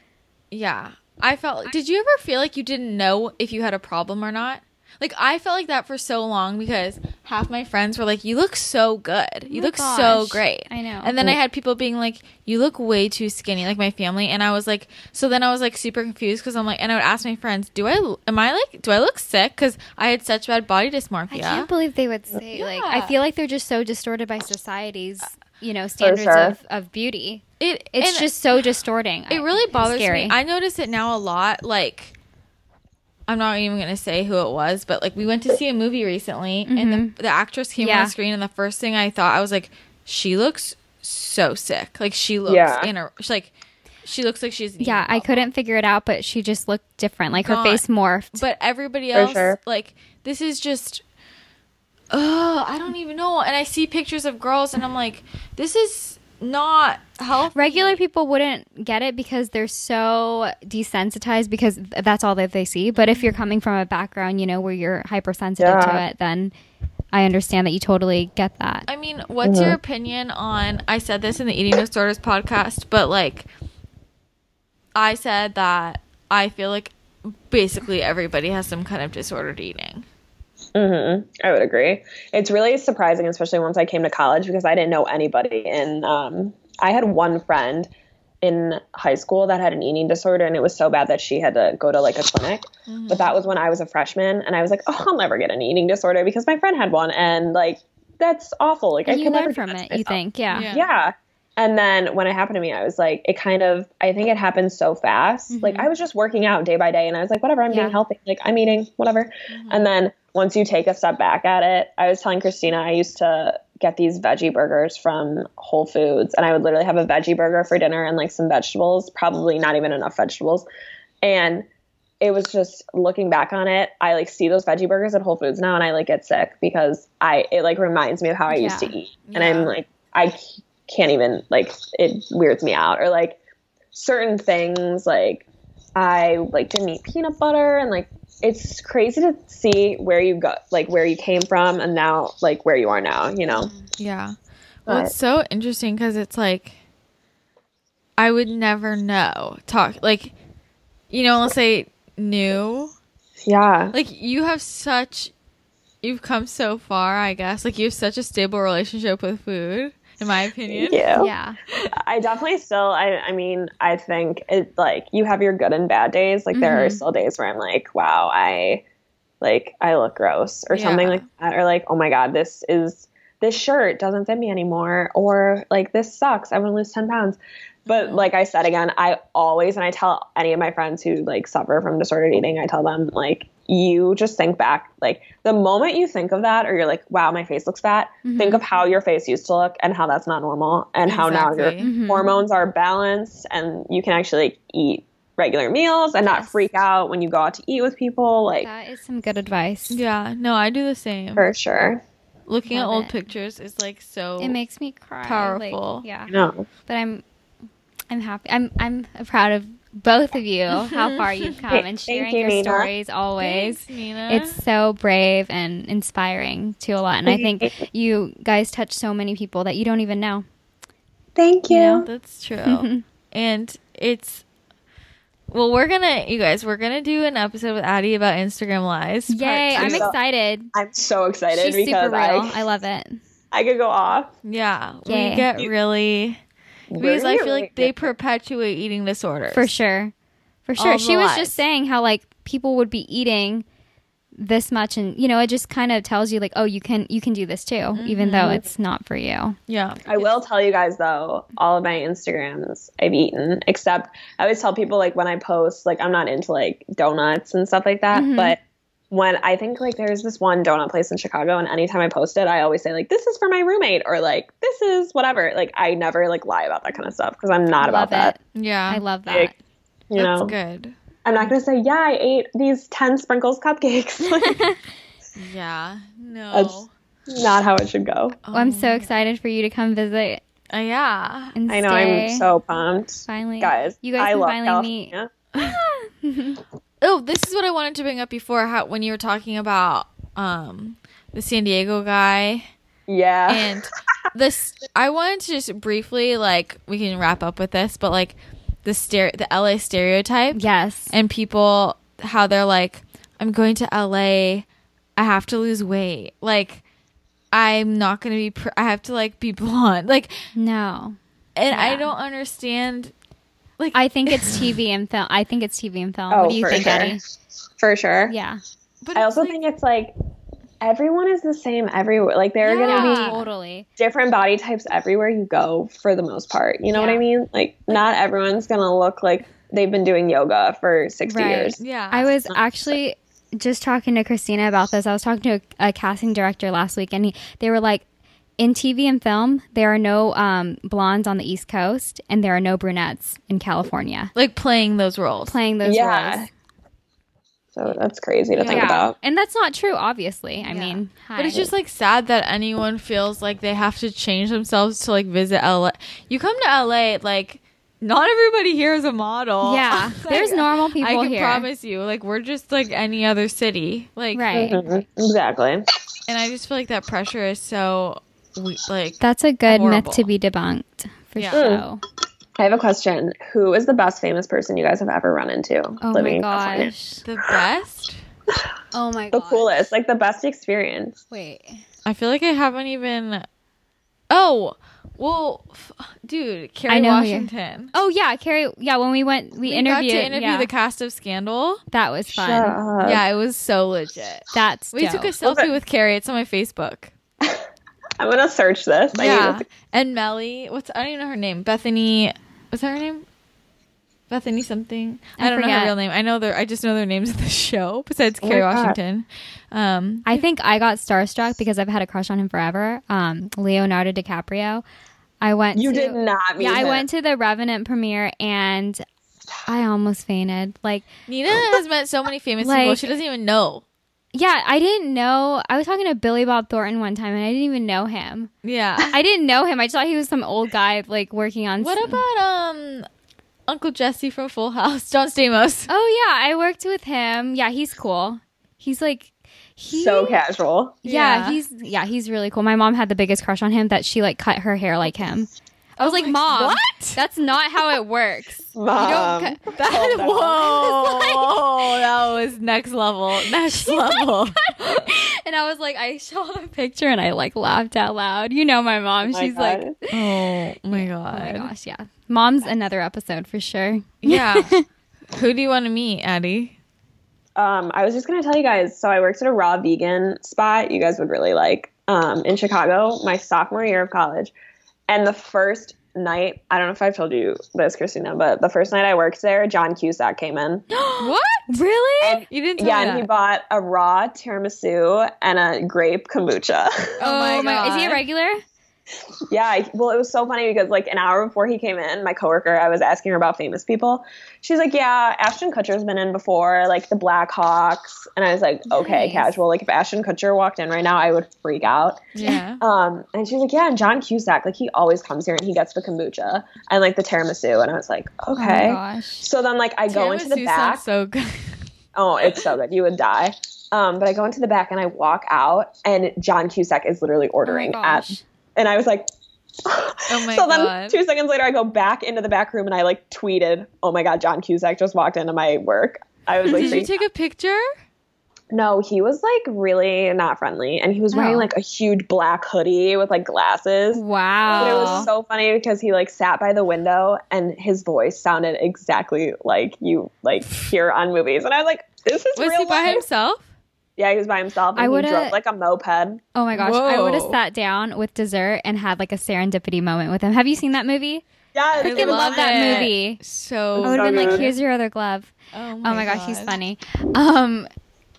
yeah. I felt. like Did you ever feel like you didn't know if you had a problem or not? Like I felt like that for so long because half my friends were like, "You look so good. You oh my look so great." I know. And then I had people being like, "You look way too skinny," like my family, and I was like, so then I was like super confused because I'm like, and I would ask my friends, "Do I am I like do I look sick?" Because I had such bad body dysmorphia. I dysmorphia. can't believe they would say like. I feel like they're just so distorted by society's, you know, standards sure. of, of beauty. it It's just so distorting. it really bothers scary. me. I notice it now a lot. Like, I'm not even gonna say who it was, but like we went to see a movie recently, and the, mm-hmm. the actress came on Yeah. the screen, and the first thing I thought I was like, she looks so sick. Like she looks Yeah. in a she's like she looks like she's yeah, I couldn't figure it out, but she just looked different. Like her face morphed. But everybody else, sure. like this is just. Oh, I don't even know. And I see pictures of girls, and I'm like, this is not healthy. Regular people wouldn't get it because they're so desensitized because th- that's all that they see. But if you're coming from a background, you know, where you're hypersensitive to it, then I understand that you totally get that. I mean, what's your uh-huh. opinion on? I said this in the Eating Disorders podcast, but like, I said that I feel like basically everybody has some kind of disordered eating. Hmm I would agree. It's really surprising, especially once I came to college, because I didn't know anybody. And um, I had one friend in high school that had an eating disorder, and it was so bad that she had to go to like a clinic. Mm-hmm. But that was when I was a freshman, and I was like, "Oh, I'll never get an eating disorder because my friend had one," and like that's awful. Like I And you could never learn do from that to it, you think? Yeah. Yeah. Yeah. And then when it happened to me, I was like, it kind of, I think it happened so fast. Like I was just working out day by day and I was like, whatever, I'm Mm-hmm. Yeah. being healthy. Like I'm eating, whatever. And then once you take a step back at it, I was telling Christina, I used to get these veggie burgers from Whole Foods and I would literally have a veggie burger for dinner and like some vegetables, probably not even enough vegetables. And it was just looking back on it, I like see those veggie burgers at Whole Foods now and I like get sick because I it like reminds me of how I used to eat. And Yeah. I'm like I can't even like it weirds me out or like certain things like I like didn't eat peanut butter and like it's crazy to see where you got like where you came from and now like where you are now, you know. Mm, yeah. Well, But- it's so interesting because it's like I would never know. Talk like, you know, let's say new. Yeah. Like you have such, you've come so far. I guess like you have such a stable relationship with food, in my opinion. Yeah. Yeah. I definitely still I I mean, I think it like you have your good and bad days. Like there are Mhm. still days where I'm like, wow, I like I look gross or something like that or like, oh my god, this is this shirt doesn't fit me anymore or like this sucks. I want to lose 10 pounds. But like I said again, I always and I tell any of my friends who like suffer from disordered eating, I tell them like you just think back like the moment you think of that or you're like wow my face looks fat think of how your face used to look and how that's not normal and how now your Exactly. Mhm. hormones are balanced and you can actually like, eat regular meals and not freak out when you go out to eat with people like That is some good advice. Yeah. No, I do the same. for sure Looking at old it. pictures is like so. It makes me cry. like, Powerful. yeah. no But I'm I'm happy. I'm I'm proud of both of you, how far you've come and sharing you, your Nina. stories always. Thanks, it's so brave and inspiring to a lot. And I think you guys touch so many people that you don't even know. thank you, You know? That's true. and it's well, we're gonna you guys, we're gonna do an episode with Addie about Instagram lives. part Yay, I'm excited. i'm so excited She's super because real. I, I love it. I could go off Yeah. Yay. We get really because I feel like they perpetuate eating disorders. For sure. For sure. All She was lies. just saying how like people would be eating this much and you know, it just kind of tells you like, oh, you can you can do this too, even though it's not for you. Yeah. I will tell you guys though, all of my Instagrams I've eaten, except I always tell people like when I post, like I'm not into like donuts and stuff like that. Mhm. But when I think like there's this one donut place in Chicago, and anytime I post it, I always say like this is for my roommate or like this is whatever. Like I never like lie about that kind of stuff because I'm not about love that. it. Yeah. I love that. Like, You That's know, good. I'm not gonna say yeah I ate these ten sprinkles cupcakes. Like, Yeah. No. That's- not how it should go. Well, I'm Oh. so excited for you to come visit Uh, yeah. and I know stay. I'm so pumped, finally guys. You guys I can love finally California. Oh, this is what I wanted to bring up before how when you were talking about um the San Diego guy Yeah. and this I wanted to just briefly like we can wrap up with this, but like the stere- the LA stereotype Yes. and people how they're like I'm going to LA, I have to lose weight. Like I'm not going to be pr- I have to like be blonde. Like No. and I don't understand like I think it's TV and film. I think it's TV and film. Oh, what do you for think, sure. Eddie? For sure. Yeah. but I also like- think it's like everyone is the same everywhere. Like there are Yeah, going to be totally. different body types everywhere you go for the most part. You know what I mean? Like not everyone's going to look like they've been doing yoga for 60 Right. years. yeah. I was actually just talking to Christina about this. I was talking to a, a casting director last week, and he, they were like, in TV and film, there are no um, blondes on the East Coast, and there are no brunettes in California like playing those roles. playing those Yeah. roles. So that's crazy to think about. and that's not true. Obviously, I Yeah. mean, But it's just like sad that anyone feels like they have to change themselves to like visit LA. You come to LA, like not everybody here is a model. Yeah, Like, there's normal people I can here. promise you, like we're just like any other city. Like, right. Mhm. Exactly. and I just feel like that pressure is so we- like That's a good Horrible. myth to be debunked for Yeah. sure. Hmm. I have a question. Who is the best famous person you guys have ever run into Oh living my in gosh. the best. Oh my The god. coolest, like the best experience. Wait. I feel like I haven't even. Oh, well, f- dude, Kerry I know who you- Washington. Oh yeah, Kerry. Yeah, when we went, we, We interviewed. got to interview yeah, the cast of Scandal. that was fun. Shut up. yeah, it was so legit. That's We took a selfie with Kerry. It's on my Facebook. I'm gonna search this. Yeah, to- and Mellie. What's I don't even know her name. Bethany. What's that her name? Bethany something. I, I don't know her real name. I know their. I just know their names of the show. Besides Oh Kerry. Washington. Um, I think I got starstruck because I've had a crush on him forever. Um, Leonardo DiCaprio. I went. You to, did not meet Yeah, I went to the Revenant premiere and I almost fainted. Like, Nina has met so many famous people. She doesn't even know. Yeah, I didn't know. I was talking to Billy Bob Thornton one time and I didn't even know him. Yeah. I didn't know him. I just thought he was some old guy like working on. What s- about um Uncle Jesse from Full House, John Stamos? Oh yeah, I worked with him. Yeah, he's cool. He's like he so casual. Yeah, Yeah. he's yeah, he's really cool. My mom had the biggest crush on him that she like cut her hair like him. I was like, "Mom, what? That's not how it works. Mom, You don't That, calm down. whoa, that was next level. Next level. and I was like, I saw the picture and I like laughed out loud. You know my mom. Oh She's God. like, Oh my oh my god. gosh, yeah. Mom's another episode for sure. Yeah. Who do you want to meet, Addie? Um, I was just gonna tell you guys. So I worked at a raw vegan spot. You guys would really like um, in Chicago, my sophomore year of college. And the first night, I don't know if I've told you this, Christina, but the first night I worked there, John Cusack came in. what? Really? You didn't tell yeah, me and he bought a raw tiramisu and a grape kombucha. Oh my oh Is he a regular? Yeah, well, it was so funny because like an hour before he came in, my coworker, I was asking her about famous people. She's like, "Yeah, Ashton Kutcher's been in before, like the Blackhawks." And I was like, "Okay, Nice. casual. Like if Ashton Kutcher walked in right now, I would freak out." Yeah. Um, and she's like, "Yeah, and John Cusack, like he always comes here and he gets the kombucha and like the tiramisu." And I was like, "Okay." Oh my gosh. so then like I go into the back. so good. Oh, it's so good. You would die. Um, but I go into the back and I walk out, and John Cusack is literally ordering Oh at. And I was like, Oh my god so God. then two seconds later, I go back into the back room and I like tweeted, "Oh my god, John Cusack just walked into my work." I was like, Did you take a picture? "No, he was like really not friendly, and he was wearing Oh. like a huge black hoodie with like glasses." Wow. But it was so funny because he like sat by the window and his voice sounded exactly like you like hear on movies, and I was like, "This is Was real he by himself? Yeah, he was by himself. And I he would've- drove like a moped. Oh my gosh, I would have sat down with dessert and had like a serendipity moment with him. Have you seen that movie? Yeah, I freaking so love that movie. So. I would have So been like, "Here's your other glove." Oh Oh my gosh, he's funny. Um,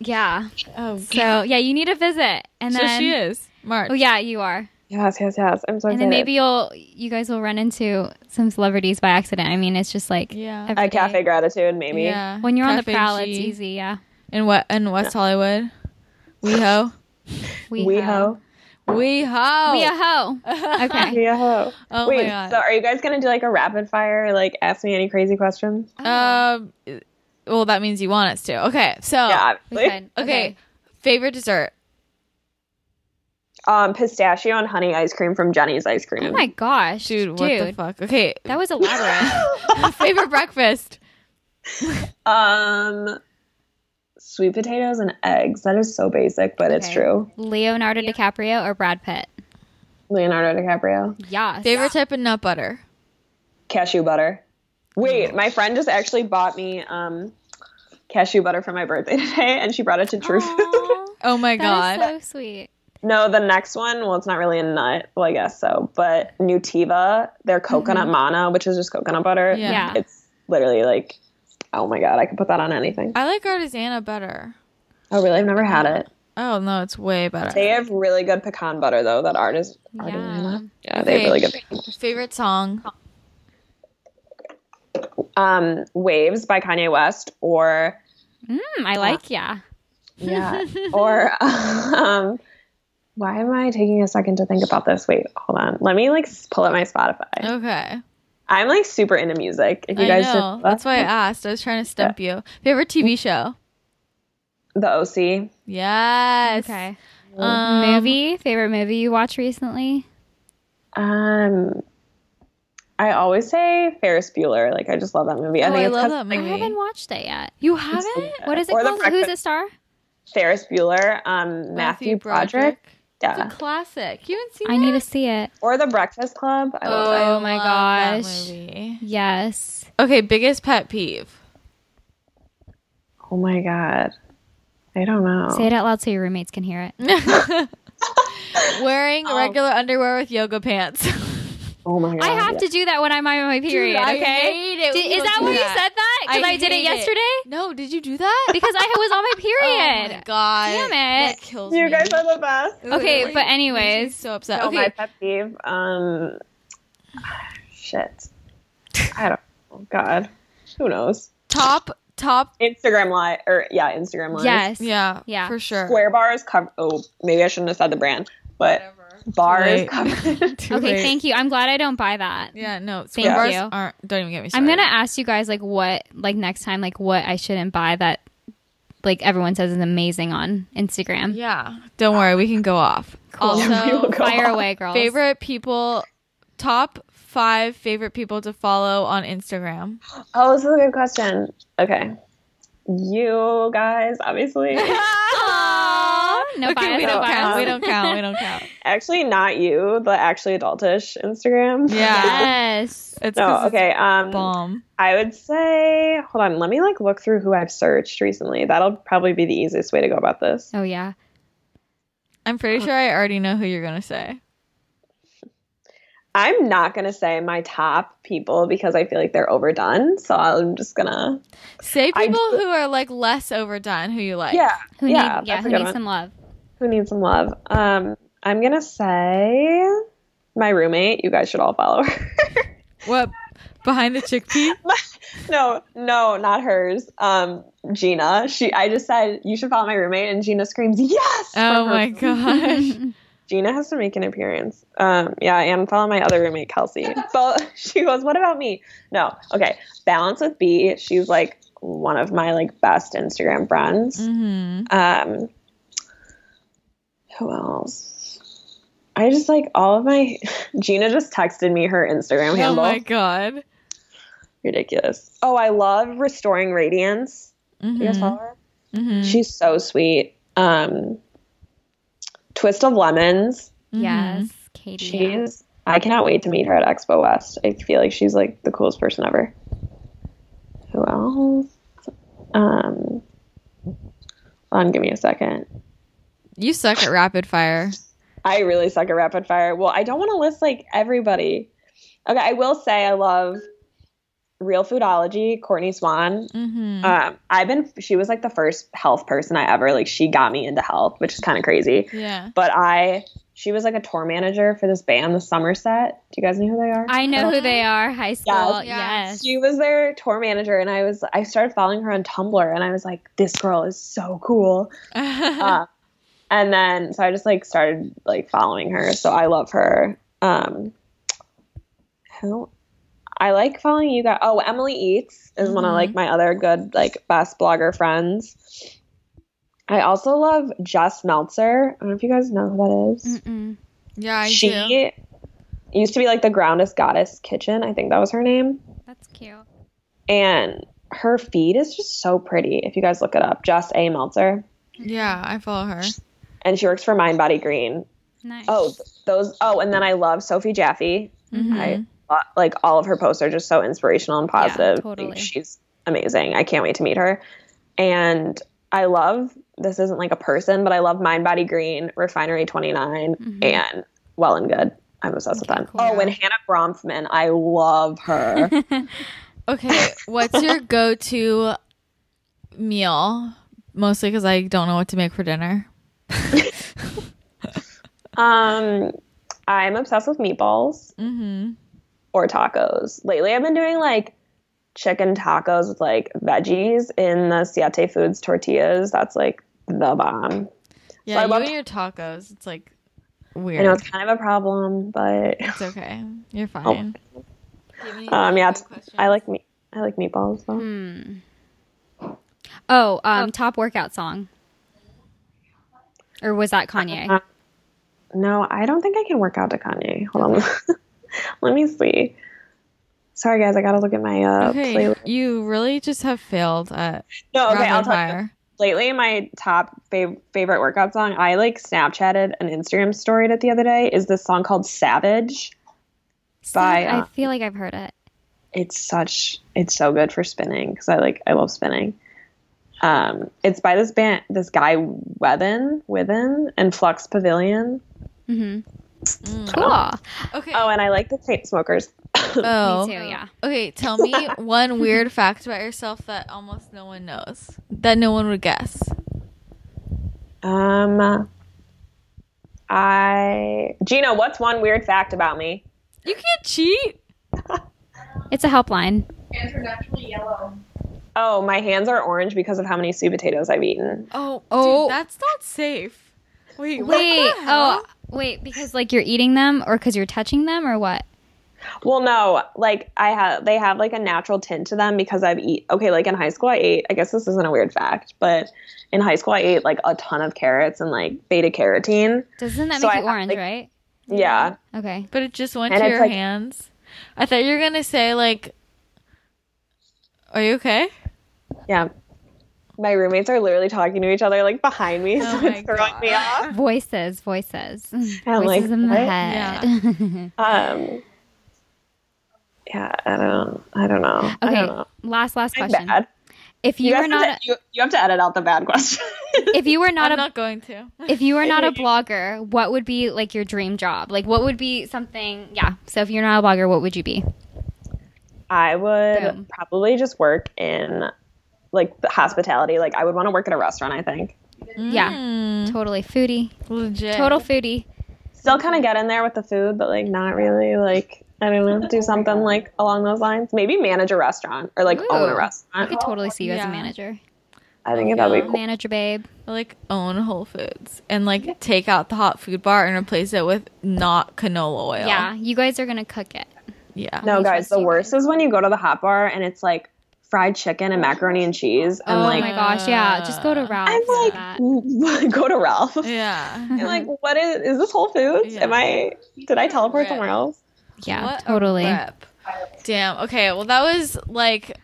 yeah. Oh, So yeah, you need to visit, and so then she is March. oh yeah, you are, Yes, yes, yes. I'm so and excited. then maybe you'll you guys will run into some celebrities by accident. I mean, it's just like Yeah. every at. Cafe Gratitude, maybe. Yeah. When you're on the Cafe prowl, G. it's easy. Yeah. In what in West Hollywood? WeHo. WeHo. WeHo. WeHo. Okay. WeHo. Oh Wait, my god. so are you guys gonna do like a rapid fire? Like, ask me any crazy questions? Um. Well, that means you want us to. Okay. So. yeah, We obviously. Okay. Favorite dessert. Um, pistachio and honey ice cream from Jeni's Ice Cream. Oh my gosh, Dude, what the fuck? Okay. That was elaborate. Favorite breakfast. um, sweet potatoes and eggs. That is so basic, but it's true. Leonardo DiCaprio or Brad Pitt? Leonardo DiCaprio. Yeah. Favorite type of nut butter. Cashew butter. Wait, my friend just actually bought me um cashew butter for my birthday today, and she brought it to True Food. Oh my god. is so sweet. No, the next one, well, it's not really a nut. Well, I guess so. But Nutiva, their coconut manna, which is just coconut butter. Yeah. Yeah. It's literally like, oh my God, I could put that on anything. I like Artisana better. Oh, really? I've never had it. Oh no, it's way better. They have really good pecan butter, though, that art is. Yeah. Yeah, they have really good. Favorite song. Um, Waves by Kanye West, or, Mm, I like yeah. yeah, or, um, why am I taking a second to think about this? Wait, hold on. Let me like pull up my Spotify. Okay. I'm like super into music. If you I guys know. just, That's why I asked. I was trying to stump you. Favorite TV show. the OC. Yes. Okay. Um, movie? Favorite movie you watched recently? Um, I always say Ferris Bueller. Like I just love that movie. I Oh, think I it's love 'cause- that I haven't watched it yet. You haven't? good. What is it Or called? Who's Breakfast- it star? Ferris Bueller, um, Matthew, Broderick. It's Yeah. a classic. You haven't seen I that? need to see it. Or The Breakfast Club. I love. Oh my love that gosh. movie. Yes. Okay, biggest pet peeve. Oh my god. I don't know. Say it out loud so your roommates can hear it. Wearing Um, regular underwear with yoga pants. Oh my god. I have to do that when I'm on my period. I okay. hate it Did- is that do why you said that? Because I I, did it hate it. yesterday. no, did you do that? Because I was on my period. Oh my god. Damn it. That kills You me. guys are the best. Okay, Literally but anyways. so upset. No, okay, my pet peeve. Um, shit. I don't. Oh God. Who knows? top top. Instagram live or yeah, Instagram live. Yes. Yeah, Yeah. for sure. Square bars cover. Oh, maybe I shouldn't have said the brand, but bars late. covered. Too Okay, late. thank you. I'm glad I don't buy that. Yeah, no, Thank square bars you. aren't. Don't even get me started. I'm gonna ask you guys like what like next time like what I shouldn't buy that like everyone says is amazing on Instagram. Yeah, don't worry, we can go off. Cool. Also, go Fire off. away, girls. favorite people, top five favorite people to follow on Instagram. Oh, this is a good question. Okay, you guys, obviously. No okay, bias, we no don't bias. count. We don't count. We don't count. actually, not you, but actually adultish Instagram. Yeah, Yes. it's No. 'cause it's Okay. Um. bomb. I would say, hold on, let me like look through who I've searched recently. That'll probably be the easiest way to go about this. Oh yeah. I'm pretty sure I already know who you're gonna say. I'm not gonna say my top people because I feel like they're overdone. So I'm just gonna, Say people do- who are like less overdone, who you like. yeah, Who yeah, need yeah, who needs some love? Who needs some love? Um, I'm gonna say my roommate. You guys should all follow her. What? Behind the chickpea? no, no, not hers. Um, Gina. She. I just said you should follow my roommate, and Gina screams yes. Oh my gosh. Gina has to make an appearance. Um, yeah, and follow my other roommate, Kelsey. But she goes, "What about me?" No, okay. Balance with B. She's like one of my like best Instagram friends. hmm Um, who else? I just like all of my. Gina just texted me her Instagram handle. Oh my god. Ridiculous. Oh, I love restoring radiance. You guys Mhm. follow her? Mhm. She's so sweet. Um, Twist of Lemons. yes, Katie. She's. I cannot wait to meet her at Expo West. I feel like she's like the coolest person ever. Who else? Um, hold on, give me a second. You suck at rapid fire. I really suck at rapid fire. Well, I don't want to list like everybody. Okay, I will say I love Real Foodology, Courtney Swan. hmm Um, I've been. She was like the first health person I ever like. She got me into health, which is kind of crazy. yeah. But I, she was like a tour manager for this band, the Summer Set. Do you guys know who they are? I know who they are. High school. Yes. Yes. she was their tour manager, and I was. I started following her on Tumblr, and I was like, this girl is so cool. uh, and then so I just like started like following her. So I love her. Um, who I like following you guys. Oh, Emily Eats is one of like my other good like best blogger friends. I also love Jess Meltzer. I don't know if you guys know who that is. Mm-mm. yeah, I she do. used to be like the Groundest Goddess Kitchen. I think that was her name. That's cute. And her feed is just so pretty. If you guys look it up, Jess A Meltzer, Yeah, I follow her. and she works for Mind Body Green. Nice. Oh, those. Oh, and then I love Sophie Jaffe. Mhm. I like all of her posts are just so inspirational and positive. Like, totally. she's amazing. I can't wait to meet her. And I love this isn't like a person, but I love Mind Body Green, Refinery 29, Mhm. and Well and Good. I'm obsessed with them. cool. Oh, and Hannah Bronfman. I love her. Okay, what's your go-to meal? Mostly because I don't know what to make for dinner. um, I'm obsessed with meatballs Mm-hmm. Or tacos. Lately, I've been doing like chicken tacos with like veggies in the Siete Foods tortillas. That's like the bomb. Yeah, I you love- and your tacos. It's like weird. I know weird. it's kind of a problem, but It's okay. You're Oh. fine. um, yeah, it's, I like me. I like meatballs. Though. Hmm. Oh, um, top workout song. Or was that Kanye? Uh, No, I don't think I can work out to Kanye. Hold on, let me see. Sorry, guys, I gotta look at my uh, Okay, playlist. you really just have failed at No, okay, I'll tell you. fire. lately my top fav- favorite workout song, I like Snapchatted an Instagram story it the other day, is this song called Savage. By, I uh, feel like I've heard it. it's such it's so good for spinning because I like I love spinning. Um, it's by this band, this guy Whethan, Whethan, and Flux Pavilion. hmm Mm. Cool. Okay. Oh, and I like the Chainsmokers. Oh. Me too. Yeah. Okay, tell me one weird fact about yourself that almost no one knows. That no one would guess. Um, I Gina, what's one weird fact about me? You can't cheat. It's a helpline. Hands are naturally yellow. Oh, my hands are orange because of how many sweet potatoes I've eaten. Oh, Oh. dude, that's not safe. Wait, what Wait. the hell? Oh, wait. Because like you're eating them, or because you're touching them, or what? Well, no, like I have, they have like a natural tint to them because I've eat. Okay, like in high school, I ate. I guess this isn't a weird fact, but in high school, I ate like a ton of carrots and like beta carotene. Doesn't that So make I you have, orange, like- right? Yeah, Okay. But it just went And to your like- hands. I thought you were gonna say like. Are you okay? yeah. My roommates are literally talking to each other like behind me, Oh so my it's throwing God. me off. Voices, voices, voices like, in the what? head. Um, yeah, I don't, I don't know. I don't okay. know. Last, last I'm question. bad. If you, You, were not, to, you, you have to edit out the bad question. if you were not I'm a, not going to. if you were not a blogger, what would be like your dream job? Like, what would be something? Yeah. So if you're not a blogger, what would you be? I would Boom. probably just work in like the hospitality. Like I would want to work at a restaurant. I think Yeah. Mm, Totally foodie. legit. Total foodie. still kind of get in there with the food, but like not really. Like I don't know, do something like along those lines. Maybe manage a restaurant or like own a restaurant. I could totally see you as a manager. I think that'd be cool. Manager babe. like own Whole Foods and like take out the hot food bar and replace it with not canola oil. Yeah. You guys are gonna cook it. Yeah. No, guys, the worst is when you go to the hot bar and it's like fried chicken and macaroni and cheese, and oh like my gosh, yeah. Just go to Ralph's. I'm like, that. go to Ralph. Yeah. I'm like, what is is this Whole Foods? Yeah. Am I? Did I teleport Rip. somewhere else? yeah, What totally. rip. Damn. Okay. Well, that was like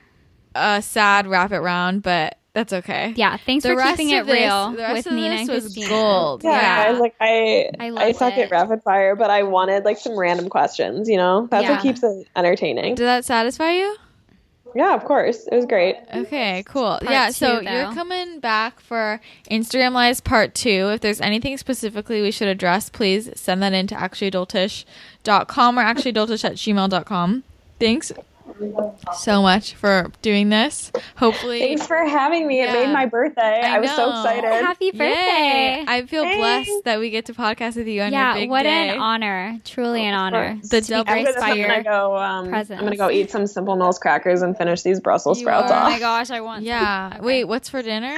a sad rapid round, but that's okay. Yeah, thanks The for rest keeping it of this- real the rest with of Nina this was Christina. gold. Yeah, Yeah. guys, like I, I I, suck it. at rapid fire, but I wanted like some random questions. You know, that's Yeah. what keeps it entertaining. Did that satisfy you? Yeah, of course, it was great. Okay, cool. Part yeah, so two, you're coming back for Instagram Lives Part 2. If there's anything specifically we should address, please send that in to actuallyadultish.com or actuallyadultish at gmail.com. Thanks so much for doing this. Hopefully, Thanks for having me. It made my birthday. I I, was so excited. Happy birthday! Yay. I feel Thanks. blessed that we get to podcast with you on your yeah, big what day. an honor! Truly an honor. The to be double- After graced by I'm your. gonna go. Um, presence. I'm gonna go eat some Simple Mills crackers and finish these Brussels You sprouts are. Oh off. my gosh, I want. Yeah. Okay. Wait, what's for dinner?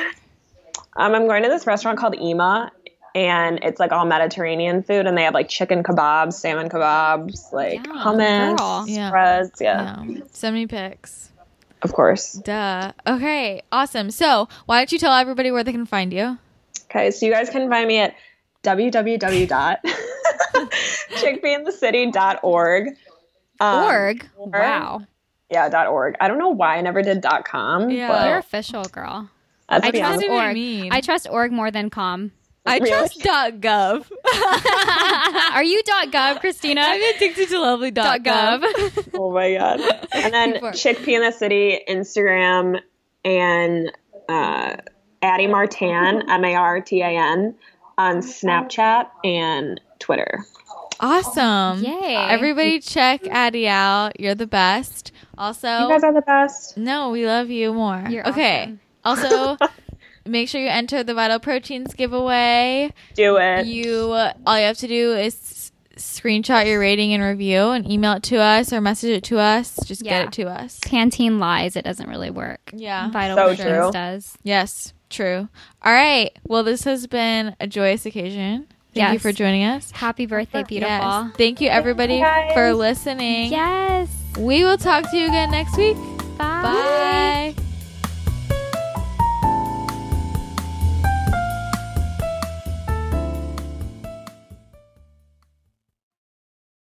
Um, I'm going to this restaurant called Ema, and it's like all Mediterranean food, and they have like chicken kebabs, salmon kebabs, like Yeah, hummus, girl. Yeah. spreads. Yeah, Yeah. Send me pics. of course. Duh. Okay, awesome. So, why don't you tell everybody where they can find you? Okay, so you guys can find me at www.chickpeainthecity.org. Um, Org. Wow, Yeah, dot .org. I don't know why I never did dot .com, Yeah. but you're official, girl. that's I trust does I'm- org. mean? I trust org more than com. I Really? trust .gov. Are you .gov, Christina? I'm addicted to lovely.gov. .gov. Oh my god! And then Keep. Chickpea in the City Instagram and uh, Addie Martan M A R T A N on Snapchat and Twitter. awesome. Yay. Everybody check Addie out. You're the best. Also, You guys are the best. no, we love you more. You're okay. awesome. Also, make sure you enter the Vital Proteins giveaway. Do it. You all you have to do is screenshot your rating and review and email it to us or message it to us. Just Yeah. get it to us. Pantene lies. It doesn't really work. Yeah. Vital So Proteins true. does. Yes, true. All right. Well, this has been a joyous occasion. Thank you for joining us. Happy birthday, beautiful. Yes. Thank you, everybody, guys. for listening. Yes. We will talk to you again next week. Bye. Bye.